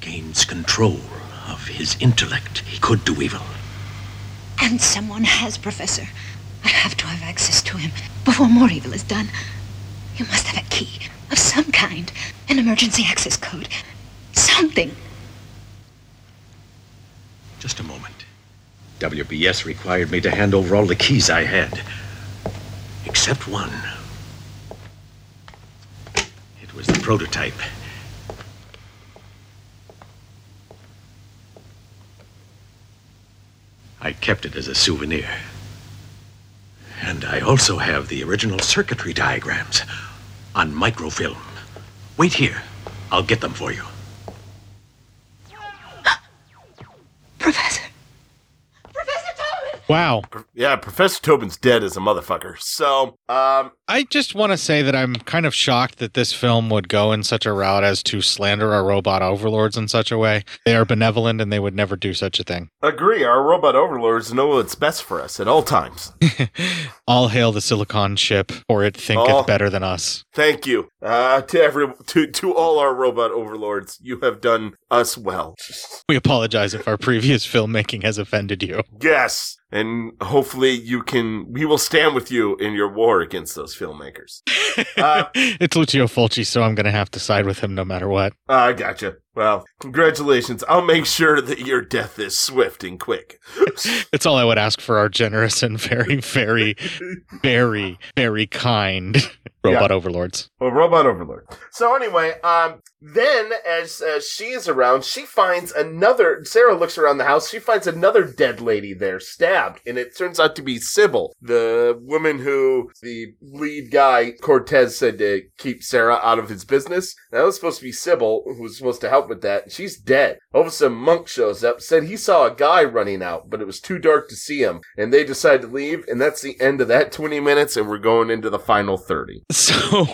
gains control of his intellect, he could do evil. And someone has, Professor. I have to have access to him before more evil is done. You must have a key of some kind, an emergency access code, something. Just a moment. WBS required me to hand over all the keys I had, except one. It was the prototype. I kept it as a souvenir. And I also have the original circuitry diagrams on microfilm. Wait here. I'll get them for you. Professor. Professor Tobin! Wow. Yeah, Professor Tobin's dead as a motherfucker. So, um, I just want to say that I'm kind of shocked that this film would go in such a route as to slander our robot overlords in such a way. They are benevolent and they would never do such a thing. agree. Our robot overlords know what's best for us at all times. All hail the silicon chip, for it thinketh Oh. better than us. Thank you uh, to every to to all our robot overlords. You have done us well. We apologize if our previous filmmaking has offended you. Yes, and hopefully you can. We will stand with you in your war against those filmmakers. Uh, it's Lucio Fulci, so I'm going to have to side with him no matter what. I gotcha. Well, congratulations. I'll make sure that your death is swift and quick. It's all I would ask for our generous and very, very, very, very kind robot Yeah. overlords. Well, robot overlord. So anyway, um, then as uh, she is around, she finds another. Sarah looks around the house. She finds another dead lady there, stabbed, and it turns out to be Sybil, the woman who the lead guy Cortez said to keep Sarah out of his business. That was supposed to be Sybil, who was supposed to help with that. She's dead. All of a sudden, Monk shows up, said he saw a guy running out, but it was too dark to see him, and they decide to leave. And that's the end of that twenty minutes, and we're going into the final thirty. So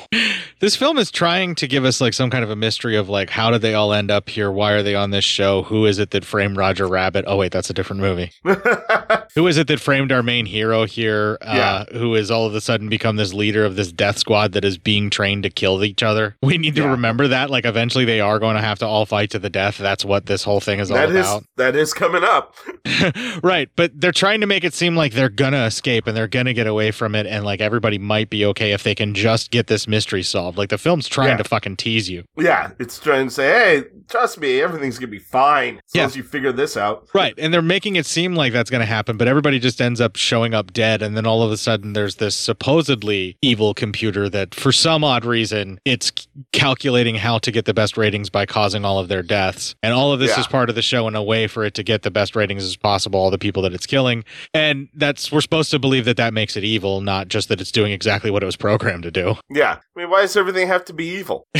this film is trying to give us like some kind of a mystery of like how did they all end up here? Why are they on this show? Who is it that framed Roger Rabbit? Oh wait, that's a different movie. who is it that framed our main hero here? Uh, Who has all of a sudden become this leader of this death squad that is being trained to kill each other? We need to remember that. Like eventually they are going to have to all fight to the death. That's what this whole thing is all That is about. that is coming up. right, but they're trying to make it seem like they're gonna escape and they're gonna get away from it, and like everybody might be okay if they can just get this mystery solved. Like the film's trying Yeah. to fucking tease you. Yeah, it's trying to say, hey, trust me, everything's gonna be fine as Yeah. long as you figure this out. Right, and they're making it seem like that's going to happen but everybody just ends up showing up dead. And then all of a sudden, there's this supposedly evil computer that, for some odd reason, it's calculating how to get the best ratings by causing all of their deaths. And all of this Yeah. is part of the show in a way for it to get the best ratings as possible, all the people that it's killing. And that's, we're supposed to believe that that makes it evil, not just that it's doing exactly what it was programmed to do. Yeah. I mean, why does everything have to be evil?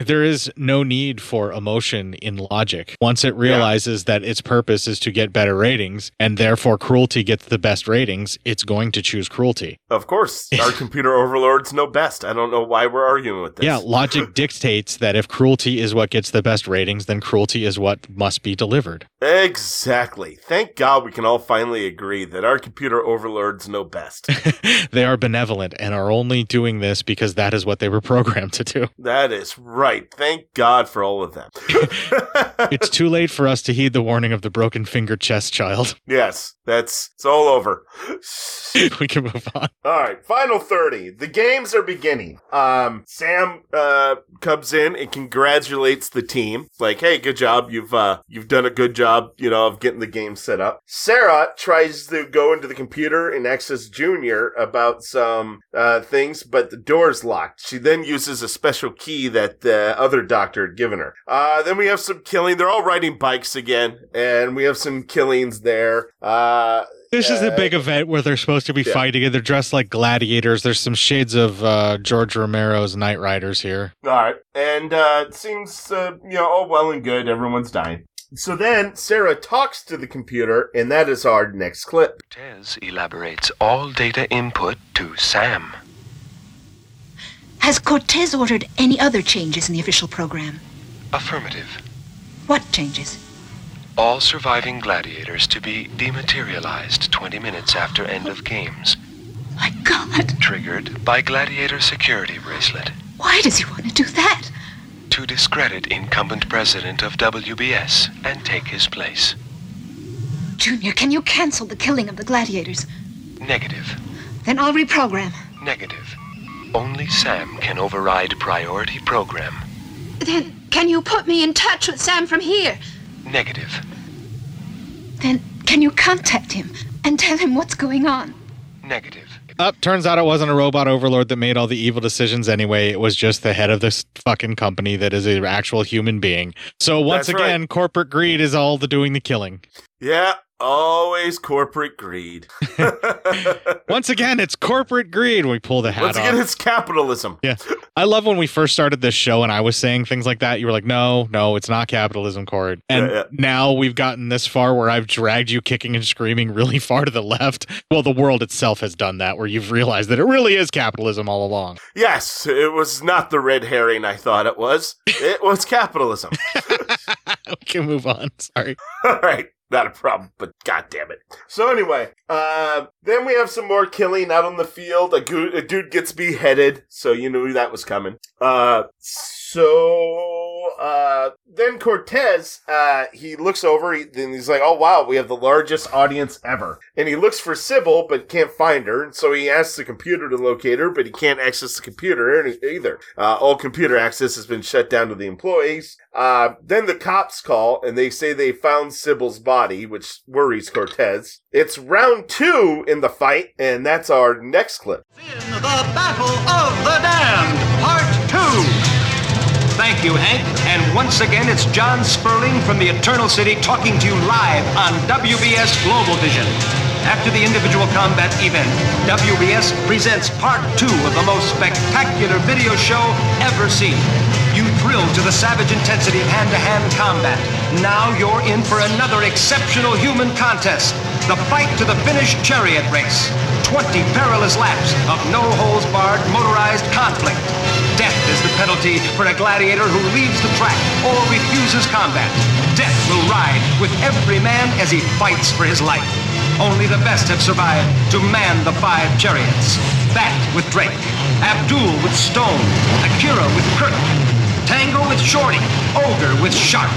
there is no need for emotion in logic. Once it realizes that its purpose is to get better ratings and therefore cruelty gets the best ratings, it's going to choose cruelty. Of course, our computer overlords know best. I don't know why we're arguing with this. Yeah, logic dictates that if cruelty is what gets the best ratings, then cruelty is what must be delivered. Exactly. Thank God we can all finally agree that our computer overlords know best. They are benevolent and are only doing this because that is what they were programmed to do. that is right. Thank God for all of them. it's too late for us to heed the warning of the broken finger chest child. Yes, that's it's all over. we can move on. All right, final 30. The games are beginning. Um Sam uh comes in and congratulates the team. Like, "Hey, good job. You've uh you've done a good job, you know, of getting the game set up." Sarah tries to go into the computer and access Junior about some uh things, but the door's locked. She then uses a special key that the other doctor had given her. Uh then we have some killing. They're all riding bikes again, and we have some killings there. Uh This is the uh, big event where they're supposed to be Yeah. fighting and they're dressed like gladiators. There's some shades of uh, George Romero's Knightriders here. All right, and uh, it seems uh, you know all well and good. Everyone's dying. So then Sarah talks to the computer, and that is our next clip. Tez elaborates all data input to Sam. Has Cortez ordered any other changes in the official program? Affirmative. What changes? All surviving gladiators to be dematerialized 20 minutes after end of games. My God! Triggered by Gladiator Security Bracelet. Why does he want to do that? To discredit incumbent president of WBS and take his place. Junior, can you cancel the killing of the gladiators? Negative. Then I'll reprogram. Negative. Only Sam can override priority program. Then can you put me in touch with Sam from here? Negative. Then can you contact him and tell him what's going on? Negative. Up, turns out it wasn't a robot overlord that made all the evil decisions anyway. It was just the head of this fucking company that is an actual human being. So once That's right. again, corporate greed is all the doing the killing. Yeah, always corporate greed. Once again, it's corporate greed. We pull the hat Once off. again, it's capitalism. Yeah. I love when we first started this show and I was saying things like that. You were like, no, no, it's not capitalism, Cord. And Yeah, yeah. now we've gotten this far where I've dragged you kicking and screaming really far to the left. Well, the world itself has done that, where you've realized that it really is capitalism all along. Yes, it was not the red herring I thought it was. It was capitalism. we can move on. Sorry. All right. Not a problem, but god damn it. So anyway, uh, then we have some more killing out on the field. A, gu- a dude gets beheaded, so you knew that was coming. Uh, so uh, then Cortez, uh, he looks over, he, then he's like, "Oh wow, we have the largest audience ever." And he looks for Sybil, but can't find her, and so he asks the computer to locate her, but he can't access the computer either. Uh, all computer access has been shut down to the employees. Uh, then the cops call and they say they found Sybil's body, which worries Cortez. It's round two in the fight, and that's our next clip. The Battle of the Damned, Part 2. Thank you, Hank. And once again, it's John Sperling from the Eternal City talking to you live on WBS Global Vision. After the individual combat event, WBS presents part two of the most spectacular video show ever seen. You thrilled to the savage intensity of hand-to-hand combat. Now you're in for another exceptional human contest. The fight to the finish chariot race. 20 perilous laps of no-holds-barred motorized conflict. Death is the penalty for a gladiator who leaves the track or refuses combat. Death will ride with every man as he fights for his life. Only the best have survived to man the five chariots. Bat with Drake, Abdul with Stone, Akira with Kirk, Tango with Shorty, Ogre with Shark.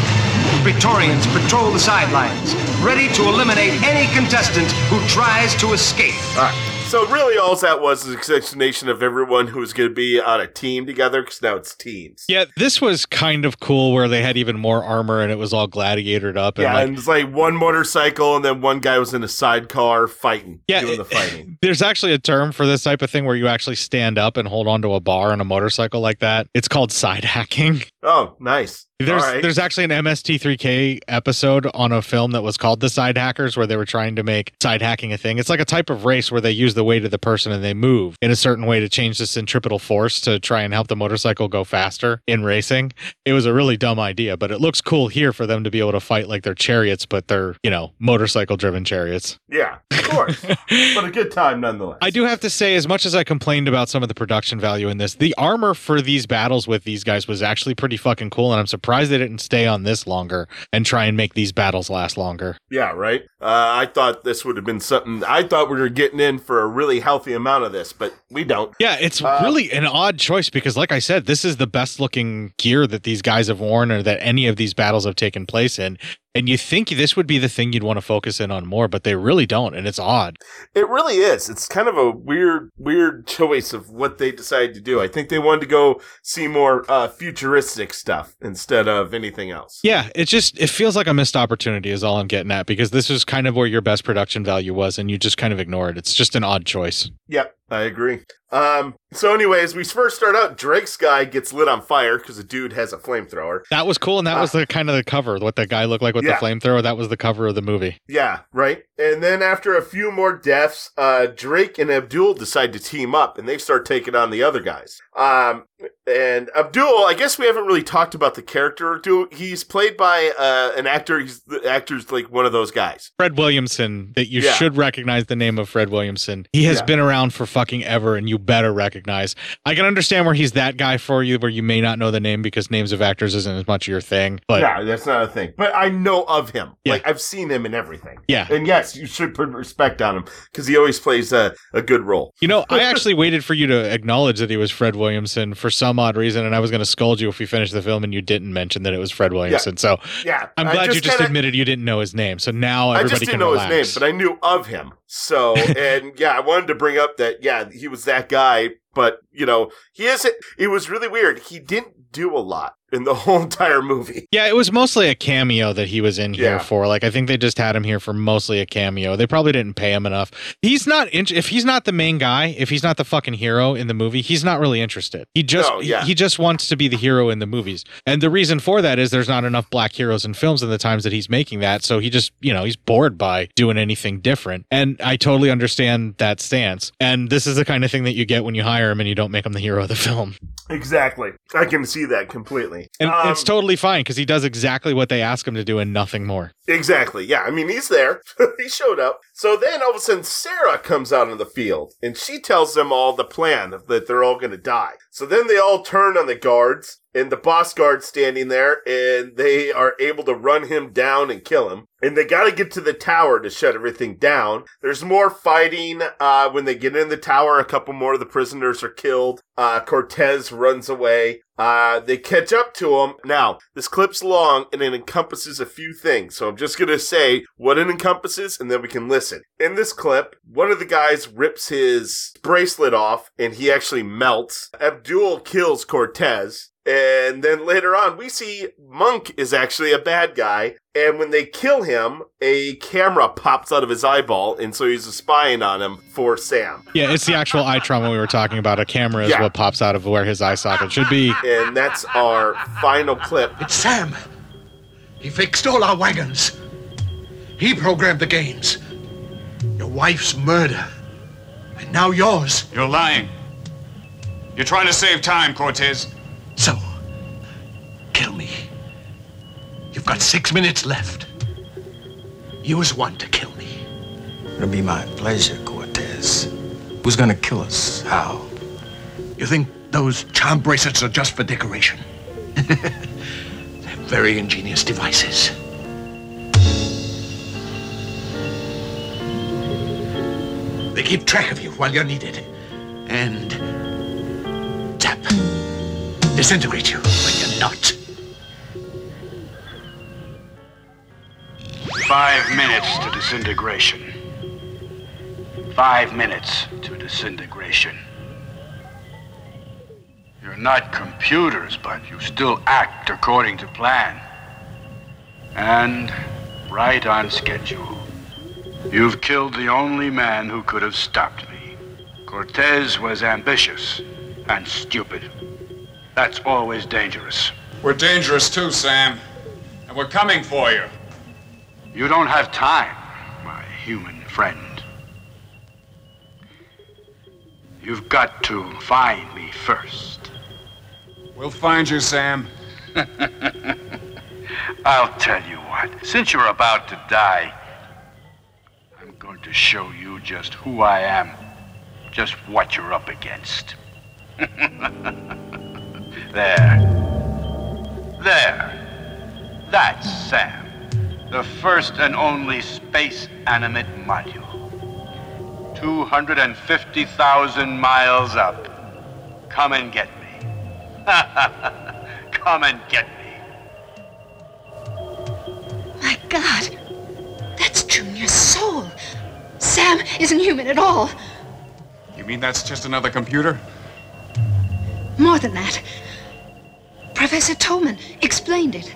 Praetorians patrol the sidelines, ready to eliminate any contestant who tries to escape. All right. So really, all that was is explanation of everyone who was going to be on a team together because now it's teams. Yeah, this was kind of cool where they had even more armor and it was all gladiatored up. And yeah, like, and it's like one motorcycle, and then one guy was in a sidecar fighting, Yeah, doing the eh, fighting. There's actually a term for this type of thing where you actually stand up and hold onto a bar on a motorcycle like that. It's called side hacking. Oh, nice. There's right. there's actually an MST3K episode on a film that was called The Sidehackers where they were trying to make side hacking a thing. It's like a type of race where they use the weight of the person and they move in a certain way to change the centripetal force to try and help the motorcycle go faster in racing. It was a really dumb idea, but it looks cool here for them to be able to fight like they're chariots, but they're, you know, motorcycle driven chariots. Yeah, of course, but a good time nonetheless. I do have to say, as much as I complained about some of the production value in this, the armor for these battles with these guys was actually pretty fucking cool, and I'm surprised they didn't stay on this longer and try and make these battles last longer. Yeah, right. Uh, I thought this would have been something. I thought we were getting in for a really healthy amount of this, but we don't. Yeah, it's Uh, really an odd choice because, like I said, this is the best looking gear that these guys have worn or that any of these battles have taken place in. And you think this would be the thing you'd want to focus in on more, but they really don't, and it's odd. It really is. It's kind of a weird, weird choice of what they decided to do. I think they wanted to go see more uh, futuristic stuff instead of anything else. Yeah, it just it feels like a missed opportunity is all I'm getting at because this is kind of where your best production value was and you just kind of ignore it. It's just an odd choice. Yep, I agree. Um, so, anyways, we first start out. Drake's guy gets lit on fire because a dude has a flamethrower. That was cool and that Uh, was the kind of the cover what that guy looked like with Yeah. the flamethrower. That was the cover of the movie. Yeah, right. And then after a few more deaths, uh, Drake and Abdul decide to team up, and they start taking on the other guys. Um, and Abdul, I guess we haven't really talked about the character. Abdul, he's played by uh, an actor. He's the actor's like one of those guys. Fred Williamson, that you Yeah. should recognize the name of Fred Williamson. He has Yeah. been around for fucking ever, and you better recognize. I can understand where he's that guy for you, where you may not know the name because names of actors isn't as much your thing. But no, that's not a thing. But I know of him. Yeah. Like I've seen him in everything. Yeah. And yes, you should put respect on him because he always plays a, a good role. You know, I actually waited for you to acknowledge that he was Fred Williamson for some odd reason, and I was going to scold you if we finished the film and you didn't mention that it was Fred Williamson. So Yeah, I'm I glad you just just kinda- admitted you didn't know his name. So now I everybody just can didn't know relax. his name, but I knew of him. So, and yeah, I wanted to bring up that, yeah, he was that guy, but, you know, he isn't. it was really weird. He didn't do a lot in the whole entire movie. Yeah, it was mostly a cameo that he was in here Yeah. for. Like, I think they just had him here for mostly a cameo. They probably didn't pay him enough. He's not in- if he's not the main guy, if he's not the fucking hero in the movie, he's not really interested. He just No, yeah. he, he just wants to be the hero in the movies. And the reason for that is there's not enough black heroes in films in the times that he's making that. So he just, you know, he's bored by doing anything different. And I totally understand that stance. And this is the kind of thing that you get when you hire him and you don't make him the hero of the film. Exactly. I can see that completely. And Um, it's totally fine because he does exactly what they ask him to do and nothing more. Exactly. Yeah. I mean, he's there. he showed up. So then all of a sudden, Sarah comes out on the field and she tells them all the plan that they're all going to die. So then they all turn on the guards and the boss guard's standing there and they are able to run him down and kill him. And they got to get to the tower to shut everything down. There's more fighting. Uh, when they get in the tower, a couple more of the prisoners are killed. Uh, Cortez runs away. Uh, they catch up to him. Now, this clip's long and it encompasses a few things. So I'm just going to say what it encompasses and then we can listen. In this clip, one of the guys rips his bracelet off and he actually melts. Abdul kills Cortez. And then later on, we see Monk is actually a bad guy. And when they kill him, a camera pops out of his eyeball. And so he's spying on him for Sam. Yeah, it's the actual eye trauma we were talking about. A camera is Yeah. what pops out of where his eye socket should be. And that's our final clip. It's Sam. He fixed all our wagons. He programmed the games. Your wife's murder. And now yours. You're lying. You're trying to save time, Cortez. Kill me. You've got six minutes left. You Use one to kill me. It'll be my pleasure, Cortez. Who's gonna kill us? How? You think those charm bracelets are just for decoration? They're very ingenious devices. They keep track of you while you're needed. And tap. Disintegrate you when you're not. Five minutes to disintegration. Five minutes to disintegration. You're not computers, but you still act according to plan. And right on schedule. You've killed the only man who could have stopped me. Cortez was ambitious and stupid. That's always dangerous. We're dangerous too, Sam. And we're coming for you. You don't have time, my human friend. You've got to find me first. We'll find you, Sam. I'll tell you what, since you're about to die, I'm going to show you just who I am, just what you're up against. there. There. That's Sam, the first and only space animate module. 250,000 miles up. Come and get me. Come and get me. My God, that's Junior's soul. Sam isn't human at all. You mean that's just another computer? More than that. Professor Tolman explained it.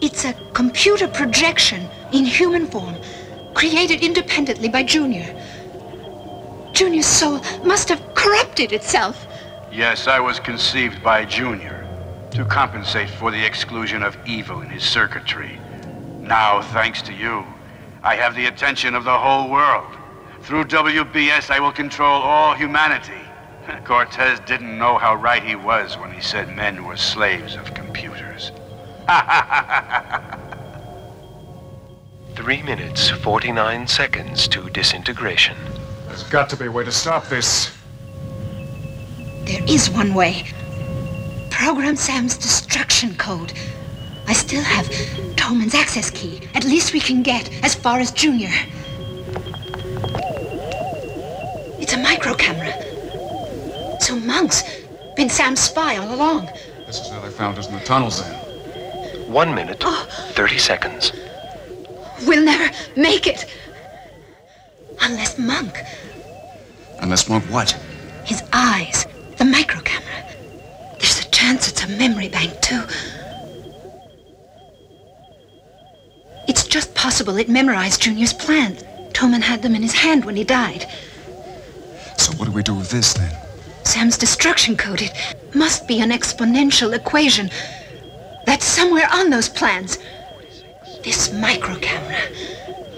It's a computer projection in human form, created independently by Junior. Junior's soul must have corrupted itself. Yes, I was conceived by Junior to compensate for the exclusion of evil in his circuitry. Now, thanks to you, I have the attention of the whole world. Through WBS, I will control all humanity. Cortez didn't know how right he was when he said men were slaves of computers. Three minutes, 49 seconds to disintegration. There's got to be a way to stop this. There is one way. Program Sam's destruction code. I still have Tolman's access key. At least we can get as far as Junior. It's a micro camera. So Monk's been Sam's spy all along. This is how they found us in the tunnels then. One minute, 30 seconds. We'll never make it. Unless Monk, Unless Monk what? his eyes, the micro camera. There's a chance it's a memory bank, too. It's just possible it memorized Junior's plans. Tolman had them in his hand when he died. So what do we do with this then? Sam's destruction code, it must be an exponential equation that's somewhere on those plans. This micro camera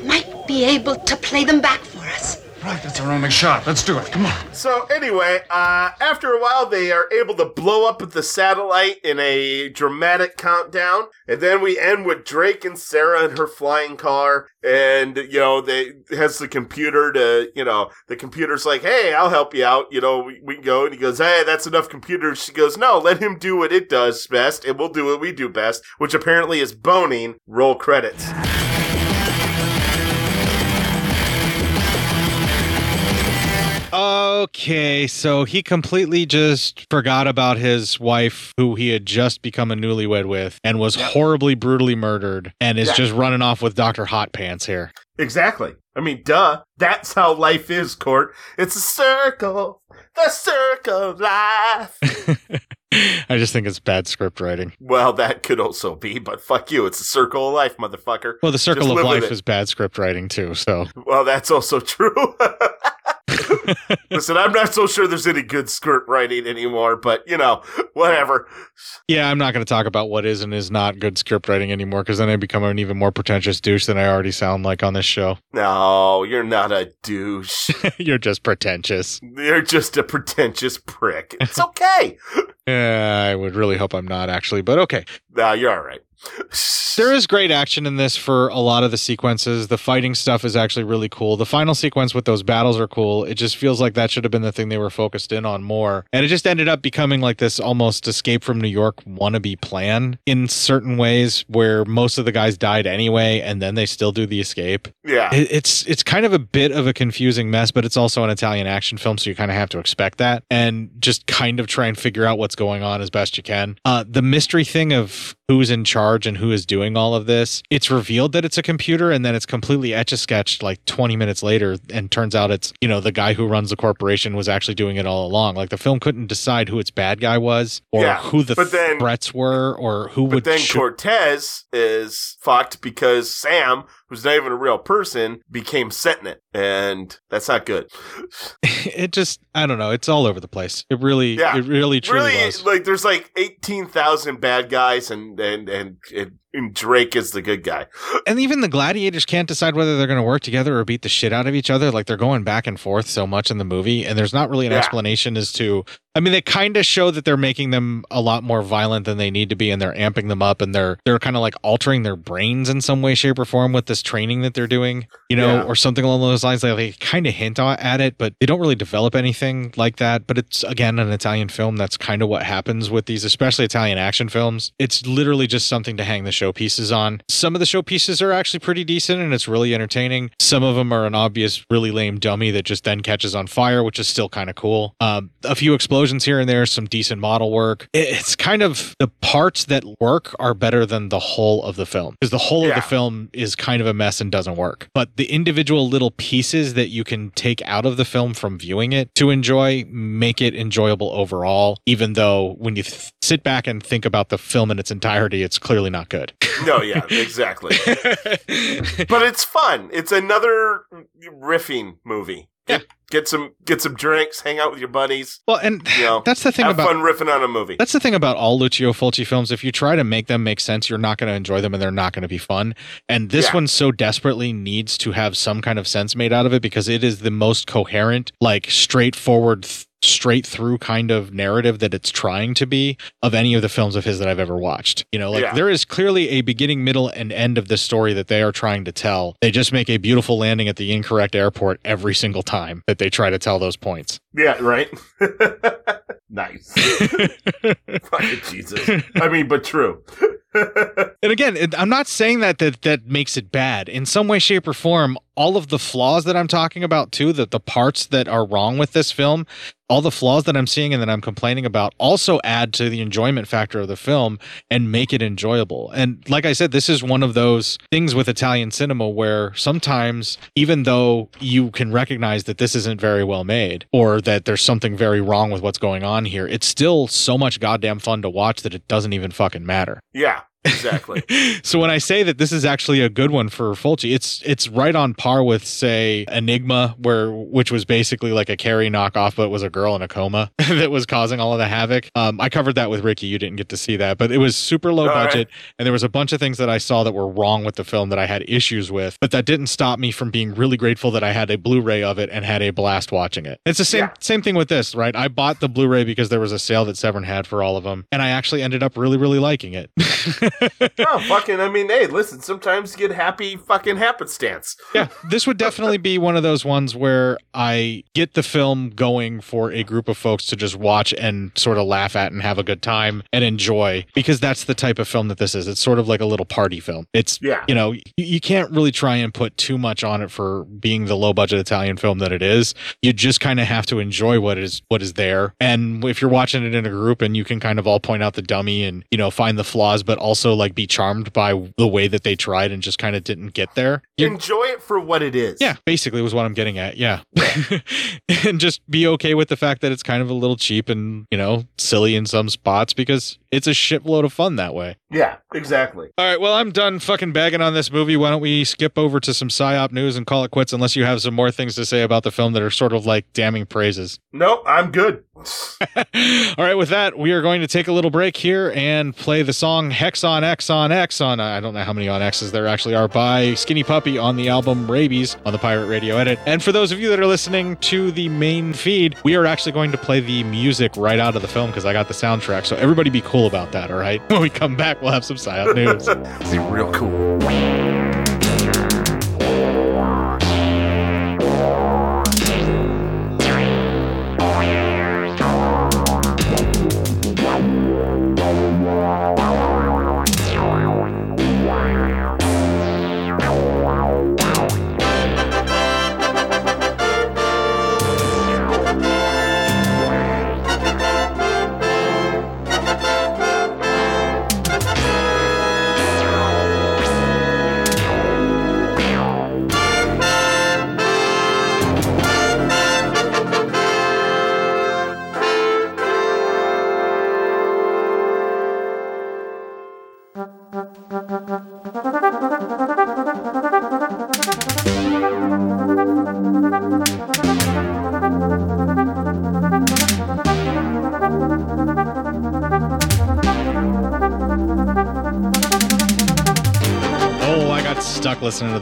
might be able to play them back for us. Right, that's our only shot. Let's do it. Come on. So anyway, uh, after a while, they are able to blow up the satellite in a dramatic countdown, and then we end with Drake and Sarah in her flying car, and you know they has the computer to you know the computer's like, hey, I'll help you out, you know we, we can go, and he goes, hey, that's enough computers. She goes, no, let him do what it does best, and we'll do what we do best, which apparently is boning. Roll credits. Okay, so he completely just forgot about his wife, who he had just become a newlywed with, and was horribly, brutally murdered, and is Yeah. just running off with Dr. Hot Pants here. Exactly. I mean, duh. That's how life is, Court. It's a circle. The circle of life. I just think it's bad script writing. well, that could also be, but fuck you. It's a circle of life, motherfucker. Well, the circle Just of life is bad script writing too. So Well, that's also true. Listen, I'm not so sure there's any good script writing anymore, but you know, whatever. yeah, I'm not going to talk about what is and is not good script writing anymore because then I become an even more pretentious douche than I already sound like on this show. No, you're not a douche. You're just pretentious. You're just a pretentious prick. It's okay. Yeah, I would really hope I'm not actually, but okay. No, you're all right. There is great action in this for a lot of the sequences. The fighting stuff is actually really cool. The final sequence with those battles are cool. It just feels like that should have been the thing they were focused in on more. And it just ended up becoming like this almost escape from New York wannabe plan in certain ways where most of the guys died anyway and then they still do the escape. Yeah. It, it's it's kind of a bit of a confusing mess, but it's also an Italian action film, so you kind of have to expect that and just kind of try and figure out what's going on as best you can. Uh, the mystery thing of who's in charge charge and who is doing all of this. It's revealed that it's a computer and then it's completely etch a sketched like 20 minutes later and turns out it's, you know, the guy who runs the corporation was actually doing it all along. Like the film couldn't decide who its bad guy was or Yeah, who the but then- threats were or who But would then shoot- Cortez is fucked because Sam, who's not even a real person, became sentient, and that's not good. it just I don't know, it's all over the place. It really Yeah, it really truly really, was. like there's like eighteen thousand bad guys, and and and, and and Drake is the good guy. And even the gladiators can't decide whether they're going to work together or beat the shit out of each other. Like they're going back and forth so much in the movie, and there's not really an Yeah. explanation as to. I mean, they kind of show that they're making them a lot more violent than they need to be, and they're amping them up, and they're they're kind of like altering their brains in some way, shape, or form with this training that they're doing, you know, Yeah. or something along those lines. Like they kind of hint at it, but they don't really develop anything like that. But it's again an Italian film. That's kind of what happens with these, especially Italian action films. It's literally just something to hang the showpieces on. Some of the showpieces are actually pretty decent and it's really entertaining. Some of them are an obvious, really lame dummy that just then catches on fire, which is still kind of cool. Um, a few explosions here and there, some decent model work. It's kind of the parts that work are better than the whole of the film because the whole of the film is kind of a mess and doesn't work. But the individual little pieces that you can take out of the film from viewing it to enjoy make it enjoyable overall, even though when you th- sit back and think about the film in its entirety, it's clearly not good. No, yeah, exactly. but it's fun. It's another riffing movie. Get, get some get some drinks, hang out with your buddies. Well, and you know, that's the thing have about- fun riffing on a movie. That's the thing about all Lucio Fulci films. If you try to make them make sense, you're not going to enjoy them and they're not going to be fun. And this Yeah. one so desperately needs to have some kind of sense made out of it because it is the most coherent, like straightforward, th- straight through kind of narrative that it's trying to be of any of the films of his that I've ever watched. You know, like Yeah. there is clearly a beginning, middle, and end of the story that they are trying to tell. They just make a beautiful landing at the incorrect airport every single time that they try to tell those points. Yeah, right. nice. Fucking Jesus. I mean, but true. And again, I'm not saying that, that that makes it bad. In some way, shape, or form, all of the flaws that I'm talking about too, that the parts that are wrong with this film, all the flaws that I'm seeing and that I'm complaining about also add to the enjoyment factor of the film and make it enjoyable. And like I said, this is one of those things with Italian cinema where sometimes, even though you can recognize that this isn't very well made or that there's something very wrong with what's going on here, it's still so much goddamn fun to watch that it doesn't even fucking matter. Yeah, exactly. So when I say that this is actually a good one for Fulci, it's it's right on par with say Aenigma, where which was basically like a Carrie knockoff, but it was a girl in a coma that was causing all of the havoc. Um, I covered that with Ricky. You didn't get to see that, but it was super low All right. budget, and there was a bunch of things that I saw that were wrong with the film that I had issues with, but that didn't stop me from being really grateful that I had a Blu-ray of it and had a blast watching it. It's the same same thing with this, right? I bought the Blu-ray because there was a sale that Severin had for all of them, and I actually ended up really really liking it. oh, fucking, I mean, hey, listen, sometimes you get happy fucking happenstance. yeah, this would definitely be one of those ones where I get the film going for a group of folks to just watch and sort of laugh at and have a good time and enjoy because that's the type of film that this is. It's sort of like a little party film. It's, Yeah. you know, you, you can't really try and put too much on it for being the low budget Italian film that it is. You just kind of have to enjoy what is what is there. And if you're watching it in a group and you can kind of all point out the dummy and, you know, find the flaws, but also like be charmed by the way that they tried and just kind of didn't get there. You're, Enjoy it for what it is. yeah, basically was what I'm getting at. Yeah. and just be okay with the fact that it's kind of a little cheap and, you know, silly in some spots because it's a shitload of fun that way. Yeah, exactly. All right, well, I'm done fucking bagging on this movie. Why don't we skip over to some PSYOP news and call it quits unless you have some more things to say about the film that are sort of like damning praises. No, I'm good. All right, with that, we are going to take a little break here and play the song Hex on X on X on, I don't know how many on X's there actually are, by Skinny Puppy on the album Rabies on the Pirate Radio edit. And for those of you that are listening to the main feed, we are actually going to play the music right out of the film because I got the soundtrack. So everybody be cool about that, all right? When we come back, we'll have some PSYOP news. Be real cool.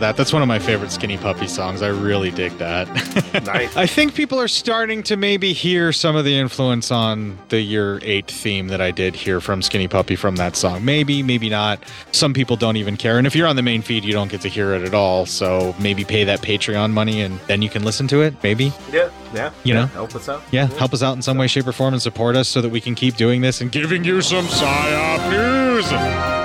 That. That's one of my favorite Skinny Puppy songs. I really dig that. Nice. I think people are starting to maybe hear some of the influence on the year eight theme that I did hear from Skinny Puppy from that song. Maybe, maybe not. Some people don't even care. And if you're on the main feed, you don't get to hear it at all. So maybe pay that Patreon money and then you can listen to it. Maybe. Yeah, yeah. You yeah, know? help us out. Yeah, help us out in some way, shape, or form and support us so that we can keep doing this and giving you some PSYOP news.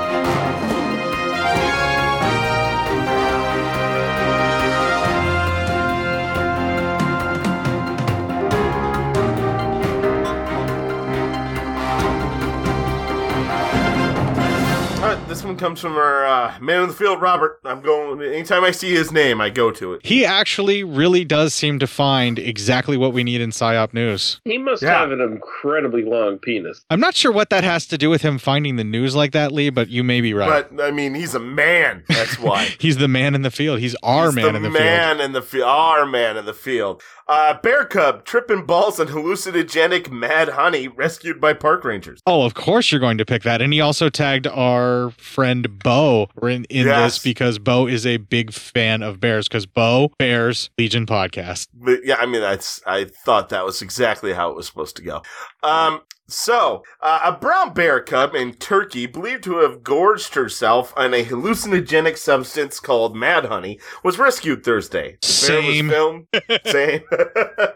Right, this one comes from our uh, man in the field, Robert. I'm going. Anytime I see his name, I go to it. He actually really does seem to find exactly what we need in PSYOP news. He must Yeah. have an incredibly long penis. I'm not sure what that has to do with him finding the news like that, Lee, but you may be right. But I mean, he's a man. That's why. He's the man in the field. He's our He's man in the field. The man in the field. Our man in the field. Uh, bear cub tripping balls and hallucinogenic mad honey rescued by park rangers. Oh, of course you're going to pick that. And he also tagged our friend Bo in, in Yes. this because Bo is a big fan of bears because Bo Bears Legion podcast. But yeah, I mean, that's. I thought that was exactly how it was supposed to go. Um, so uh, a brown bear cub in Turkey, believed to have gorged herself on a hallucinogenic substance called mad honey, was rescued Thursday. The bear was Same. filmed. Same.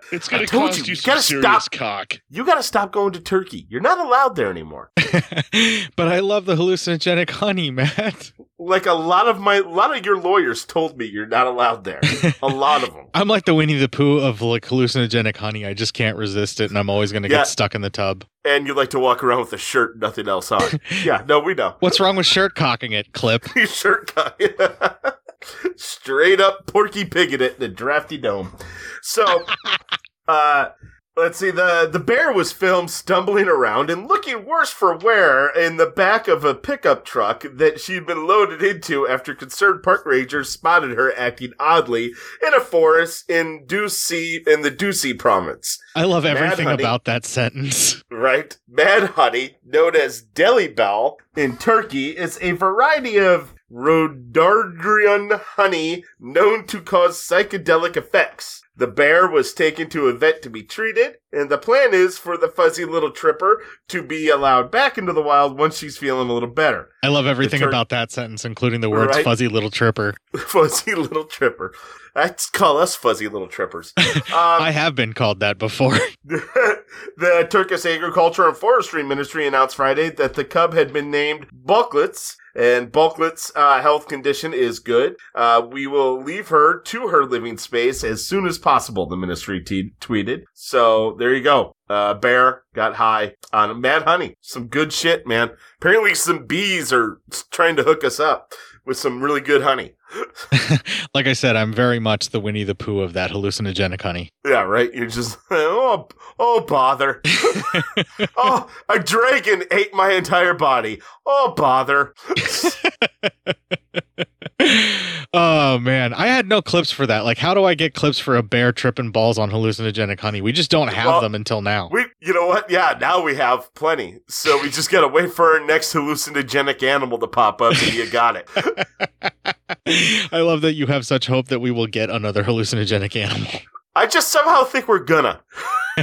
It's I gonna told cost you, you, you gotta stop- cock. You got to stop going to Turkey. You're not allowed there anymore. But I love the hallucinogenic honey, Matt. Like a lot of my, a lot of your lawyers told me you're not allowed there. A lot of them. I'm like the Winnie the Pooh of like hallucinogenic honey. I just can't resist it, and I'm always going to Yeah. get stuck in the tub. And you like to walk around with a shirt, nothing else on. yeah, no, we know. What's wrong with shirt cocking it, Clip? Shirt cut. Straight up Porky Pig it in a drafty dome. So, uh, let's see. The the bear was filmed stumbling around and looking worse for wear in the back of a pickup truck that she'd been loaded into after concerned park rangers spotted her acting oddly in a forest in Düzce in the Düzce province. I love everything honey. about that sentence. right? Mad honey, known as deli bal in Turkey, is a variety of rhododendron honey known to cause psychedelic effects. The bear was taken to a vet to be treated, and the plan is for the fuzzy little tripper to be allowed back into the wild once she's feeling a little better. I love everything Tur- about that sentence, including the words Right. fuzzy little tripper. fuzzy little tripper. Let's call us fuzzy little trippers. Um, I have been called that before. the Turkish Agriculture and Forestry Ministry announced Friday that the cub had been named Bulklets, and Bulklet's uh, health condition is good. Uh, we will leave her to her living space as soon as possible, the ministry te- tweeted. So there you go. Uh, bear got high on mad honey. Some good shit, man. Apparently, some bees are trying to hook us up with some really good honey. like I said, I'm very much the Winnie the Pooh of that hallucinogenic honey. Yeah, right. You're just oh oh bother. oh, a dragon ate my entire body. Oh bother. Oh man, I had no clips for that. Like, how do I get clips for a bear tripping balls on hallucinogenic honey? We just don't have Well, them until now. We, you know what? Yeah, now we have plenty. So we just gotta wait for our next hallucinogenic animal to pop up, and you got it. I love that you have such hope that we will get another hallucinogenic animal. I just somehow think we're gonna.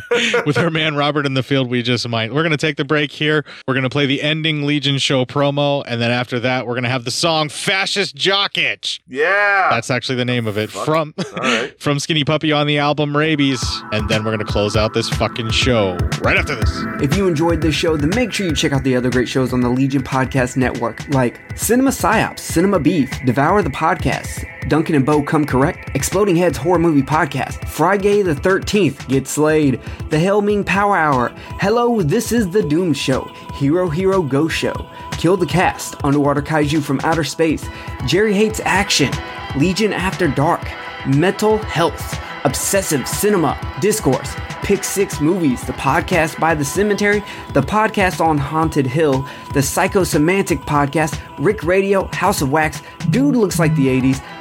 With our man Robert in the field, we just might. We're going to take the break here. We're going to play the ending Legion show promo. And then after that, we're going to have the song Fascist Jock Itch. Yeah. That's actually the name of it Fuck. from, All right. from Skinny Puppy on the album Rabies. And then we're going to close out this fucking show right after this. If you enjoyed this show, then make sure you check out the other great shows on the Legion Podcast Network, like Cinema Psyops, Cinema Beef, Devour the Podcast, Duncan and Bo Come Correct, Exploding Heads Horror Movie Podcast, Friday the 13th, Get Slayed, The Helming Power Hour, Hello, This is the Doom Show, Hero Hero Go Show, Kill the Cast, Underwater Kaiju from Outer Space, Jerry Hates Action, Legion After Dark, Mental Health, Obsessive Cinema, Discourse, Pick Six Movies, the podcast by The Cemetery, the podcast on Haunted Hill, the Psychosemantic podcast, Rick Radio, House of Wax, Dude Looks Like the 80s,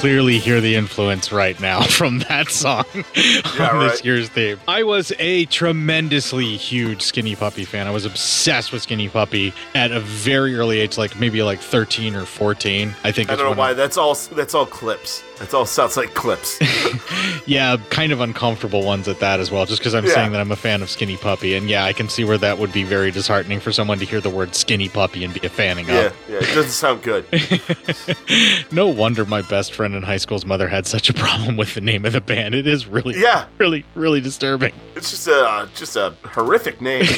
Clearly hear the influence right now from that song on this year's theme. I was a tremendously huge Skinny Puppy fan. I was obsessed with Skinny Puppy at a very early age, like maybe like 13 or 14. I think I don't know why. That's all. That's all clips. That's all sounds like clips. yeah, kind of uncomfortable ones at that as well, just because I'm Yeah. saying that I'm a fan of Skinny Puppy. And yeah, I can see where that would be very disheartening for someone to hear the word Skinny Puppy and be a fanning yeah, of. yeah. It doesn't sound good. No wonder my best friend in high school's mother had such a problem with the name of the band. It is really, Yeah. really, really disturbing. It's just a just a horrific name.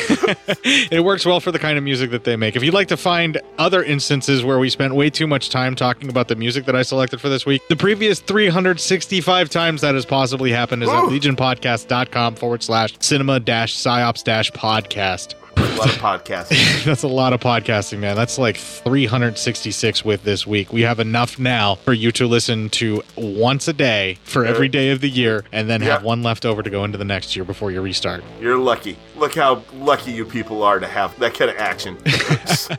It works well for the kind of music that they make. If you'd like to find other instances where we spent way too much time talking about the music that I selected for this week, the previous 365 times that has possibly happened is at Woo! legionpodcast.com forward slash cinema dash psyops dash podcast. A lot of podcasting. That's a lot of podcasting, man. That's like 366 with this week. We have enough now for you to listen to once a day for every day of the year, and then have one left over to go into the next year before you restart. You're lucky. Look how lucky you people are to have that kind of action.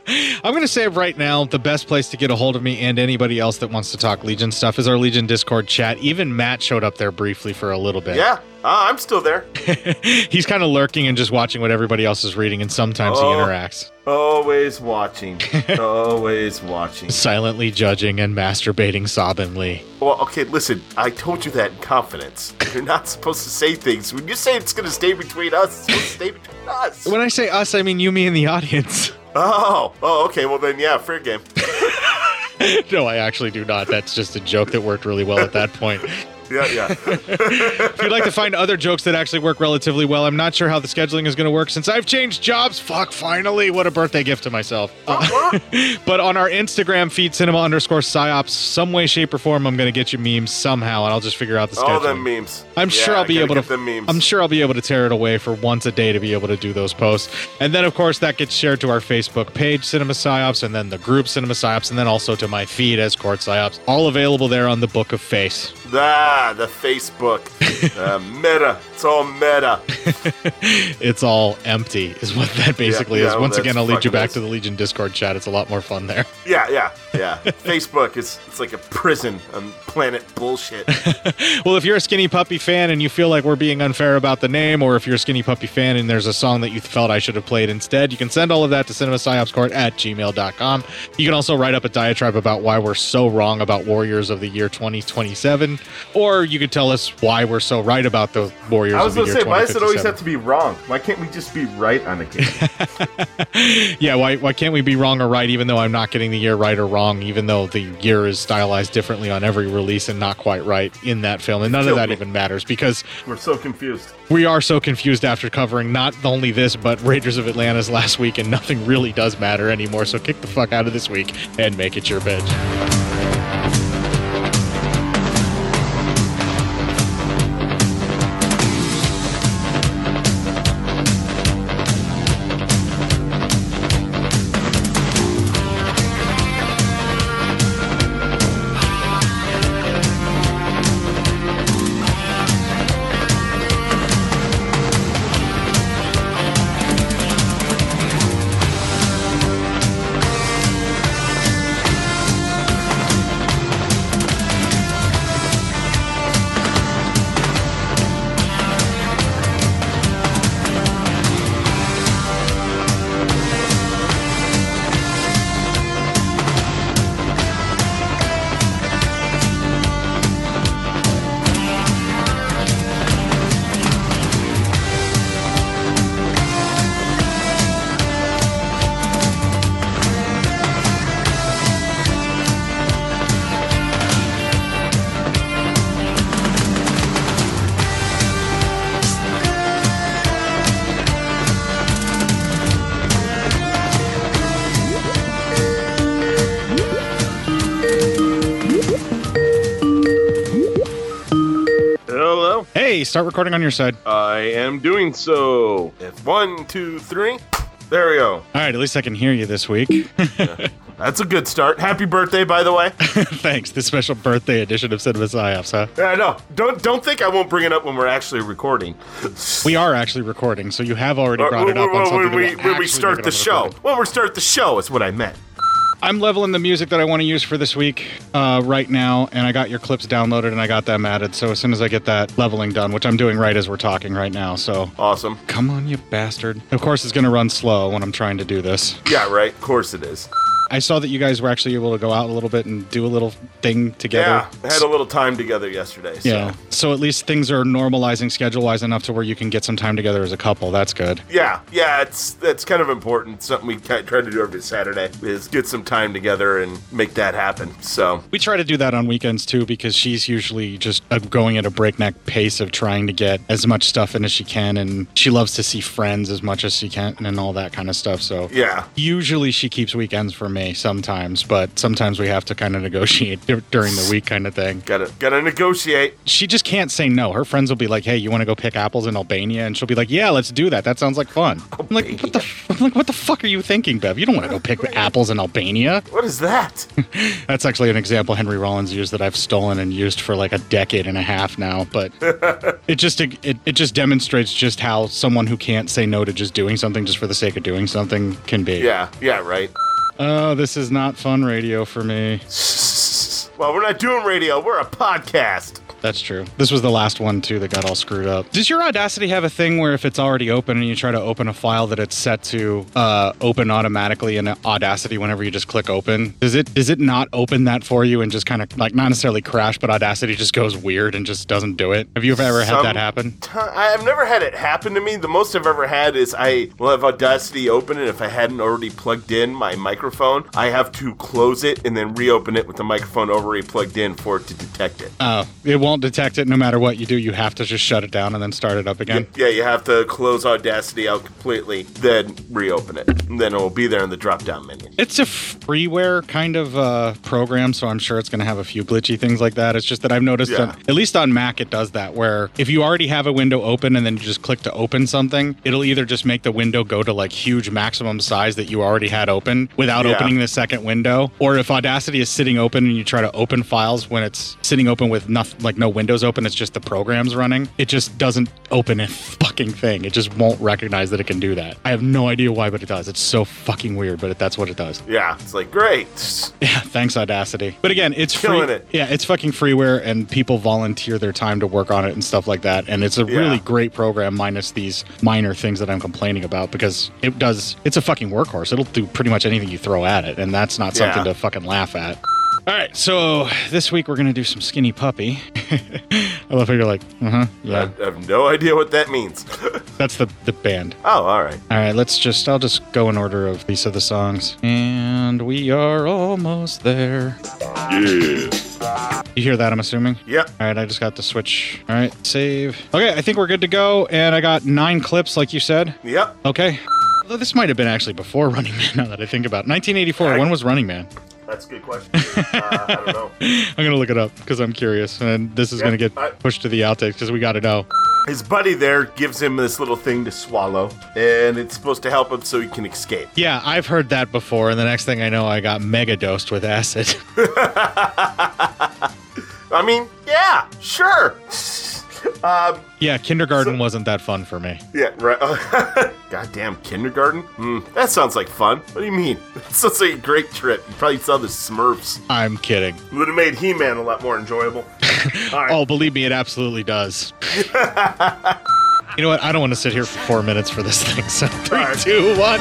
I'm going to say right now, the best place to get a hold of me and anybody else that wants to talk Legion stuff is our Legion Discord chat. Even Matt showed up there briefly for a little bit. yeah, uh, I'm still there. He's kind of lurking and just watching what everybody else is reading, and sometimes Oh. he interacts. Always watching. Always watching. Silently judging and masturbating sobbingly. Well, okay, listen. I told you that in confidence. You're not supposed to say things. When you say it's going to stay between us, it's stay between us. When I say us, I mean you, me, and the audience. Oh, oh, okay. Well, then, yeah, fair game. no, I actually do not. That's just a joke that worked really well at that point. Yeah, yeah. if you'd like to find other jokes that actually work relatively well, I'm not sure how the scheduling is going to work since I've changed jobs. Fuck, finally. What a birthday gift to myself. Uh, but on our Instagram feed, cinema underscore psyops, some way, shape, or form, I'm going to get you memes somehow, and I'll just figure out the schedule. All them memes. I'm Yeah, sure I'll be able to. memes. I'm sure I'll be able to tear it away for once a day to be able to do those posts, and then of course that gets shared to our Facebook page, Cinema Psyops, and then the group Cinema Psyops, and then also to my feed as Court Psyops. All available there on the Book of Face. Ah, the Facebook. uh, meta. It's all meta. it's all empty, is what that basically yeah, is. well, Once again, I'll lead you back is. to the Legion Discord chat. It's a lot more fun there. Yeah, yeah, yeah. Facebook is it's like a prison on planet bullshit. well, if you're a Skinny Puppy fan and you feel like we're being unfair about the name, or if you're a Skinny Puppy fan and there's a song that you felt I should have played instead, you can send all of that to cinemapsyopscourt at gmail.com. You can also write up a diatribe about why we're so wrong about Warriors of the Year 2027, or you could tell us why we're so right about the Warriors years. I was going to say, why does it always have to be wrong? Why can't we just be right on occasion? Yeah, why, why can't we be wrong or right even though I'm not getting the year right or wrong, even though the year is stylized differently on every release and not quite right in that film? And none of that me. even matters because We're so confused. we are so confused after covering not only this, but Raiders of Atlantis last week, and nothing really does matter anymore. So kick the fuck out of this week and make it your bitch. Recording on your side. I am doing so. If one, two, three. There we go. All right, at least I can hear you this week. That's a good start. Happy birthday, by the way. Thanks. The special birthday edition of Cinema Psyops, huh? Yeah, I know. Don't don't think I won't bring it up when we're actually recording. We are actually recording, so you have already Uh, brought it up when, on something when we when we start the show. recording. When we start the show is what I meant. I'm leveling the music that I want to use for this week uh, right now, and I got your clips downloaded and I got them added. So as soon as I get that leveling done, which I'm doing right as we're talking right now, so awesome. Come on, you bastard! Of course, it's going to run slow when I'm trying to do this. Yeah, right. Of course it is. I saw that you guys were actually able to go out a little bit and do a little thing together. Yeah, I had a little time together yesterday. So. Yeah. So at least things are normalizing schedule wise enough to where you can get some time together as a couple. That's good. Yeah, yeah, it's that's kind of important. Something we try to do every Saturday is get some time together and make that happen. So We try to do that on weekends too because she's usually just uh, going at a breakneck pace of trying to get as much stuff in as she can, and she loves to see friends as much as she can and all that kind of stuff. So yeah, usually she keeps weekends for me sometimes, but sometimes we have to kind of negotiate dur- during the week kind of thing. Gotta gotta negotiate. She just can't say no. Her friends will be like, "Hey, you want to go pick apples in Albania?" And she'll be like, "Yeah, let's do that. That sounds like fun." I'm like, "What the? F- I'm like, what the fuck are you thinking, Bev? You don't want to go pick apples in Albania." What is that? That's actually an example Henry Rollins used that I've stolen and used for like a decade and a half now. But it just it, it just demonstrates just how someone who can't say no to just doing something just for the sake of doing something can be. Yeah, yeah, right. Oh, this is not fun radio for me. Well, we're not doing radio. We're a podcast. That's true. This was the last one too that got all screwed up. Does your Audacity have a thing where if it's already open and you try to open a file that it's set to uh, open automatically in Audacity whenever you just click open? Does it does it not open that for you and just kind of like not necessarily crash, but Audacity just goes weird and just doesn't do it? Have you ever had Some- that happen? Ti- I've never had it happen to me. The most I've ever had is I will have Audacity open, and if I hadn't already plugged in my microphone, I have to close it and then reopen it with the microphone already plugged in for it to detect it. Oh, it won't detect it no matter what you do. You have to just shut it down and then start it up again. Yeah, you have to close Audacity out completely, then reopen it. And then it will be there in the drop down menu. It's a freeware kind of uh, program, so I'm sure it's going to have a few glitchy things like that. It's just that I've noticed, Yeah. that, at least on Mac, it does that, where if you already have a window open and then you just click to open something, it'll either just make the window go to like huge maximum size that you already had open without Yeah. opening the second window, or if Audacity is sitting open and you try to open files when it's sitting open with nothing, like no windows open, it's just the programs running, it just doesn't open a fucking thing. It just won't recognize that it can do that. I have no idea why, but it does. It's so fucking weird, but it, that's what it does. Yeah, it's like, great. Yeah, thanks Audacity. But again, it's free. Killing it. Yeah, it's fucking freeware, and people volunteer their time to work on it and stuff like that. And it's a Yeah. really great program, minus these minor things that I'm complaining about, because it does. It's a fucking workhorse. It'll do pretty much anything you throw at it, and that's not something Yeah. to fucking laugh at. All right, so this week we're gonna do some skinny puppy. I love how you're like, uh huh, yeah. I have no idea what that means. That's the the band. Oh, all right. All right, let's just. I'll just go in order of these of the songs, and we are almost there. Yeah. You hear that? I'm assuming. Yep. All right, I just got the switch. All right, save. Okay, I think we're good to go, and I got nine clips, like you said. Yep. Okay. Although this might have been actually before Running Man. Now that I think about it, 1984. when was Running Man? That's a good question. uh, I don't know. I'm gonna look it up because I'm curious, and this is Yeah, gonna get I- pushed to the outtakes because we got to know. His buddy there gives him this little thing to swallow, and it's supposed to help him so he can escape. Yeah, I've heard that before, and the next thing I know, I got mega dosed with acid. I mean, yeah, sure. Um, yeah, kindergarten wasn't that fun for me. yeah, right. Goddamn kindergarten? Hmm, that sounds like fun. What do you mean? That sounds like a great trip. You probably saw the Smurfs. I'm kidding. Would have made He-Man a lot more enjoyable. Oh, believe me, it absolutely does. you know what? I don't want to sit here for four minutes for this thing. So three, two, one.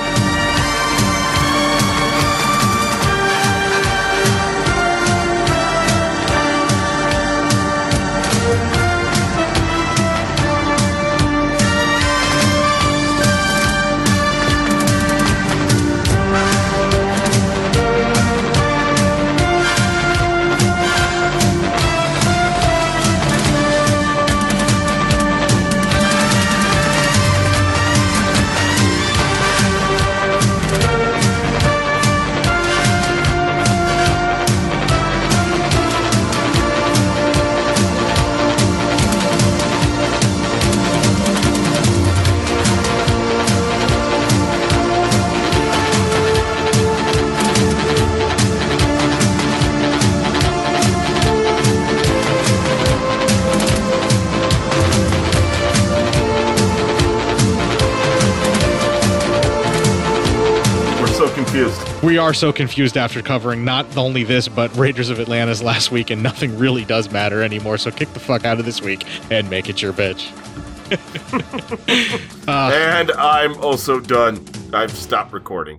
Are so confused after covering not only this, but Raiders of Atlantis last week, and nothing really does matter anymore. So kick the fuck out of this week and make it your bitch. Uh, and I'm also done. I've stopped recording.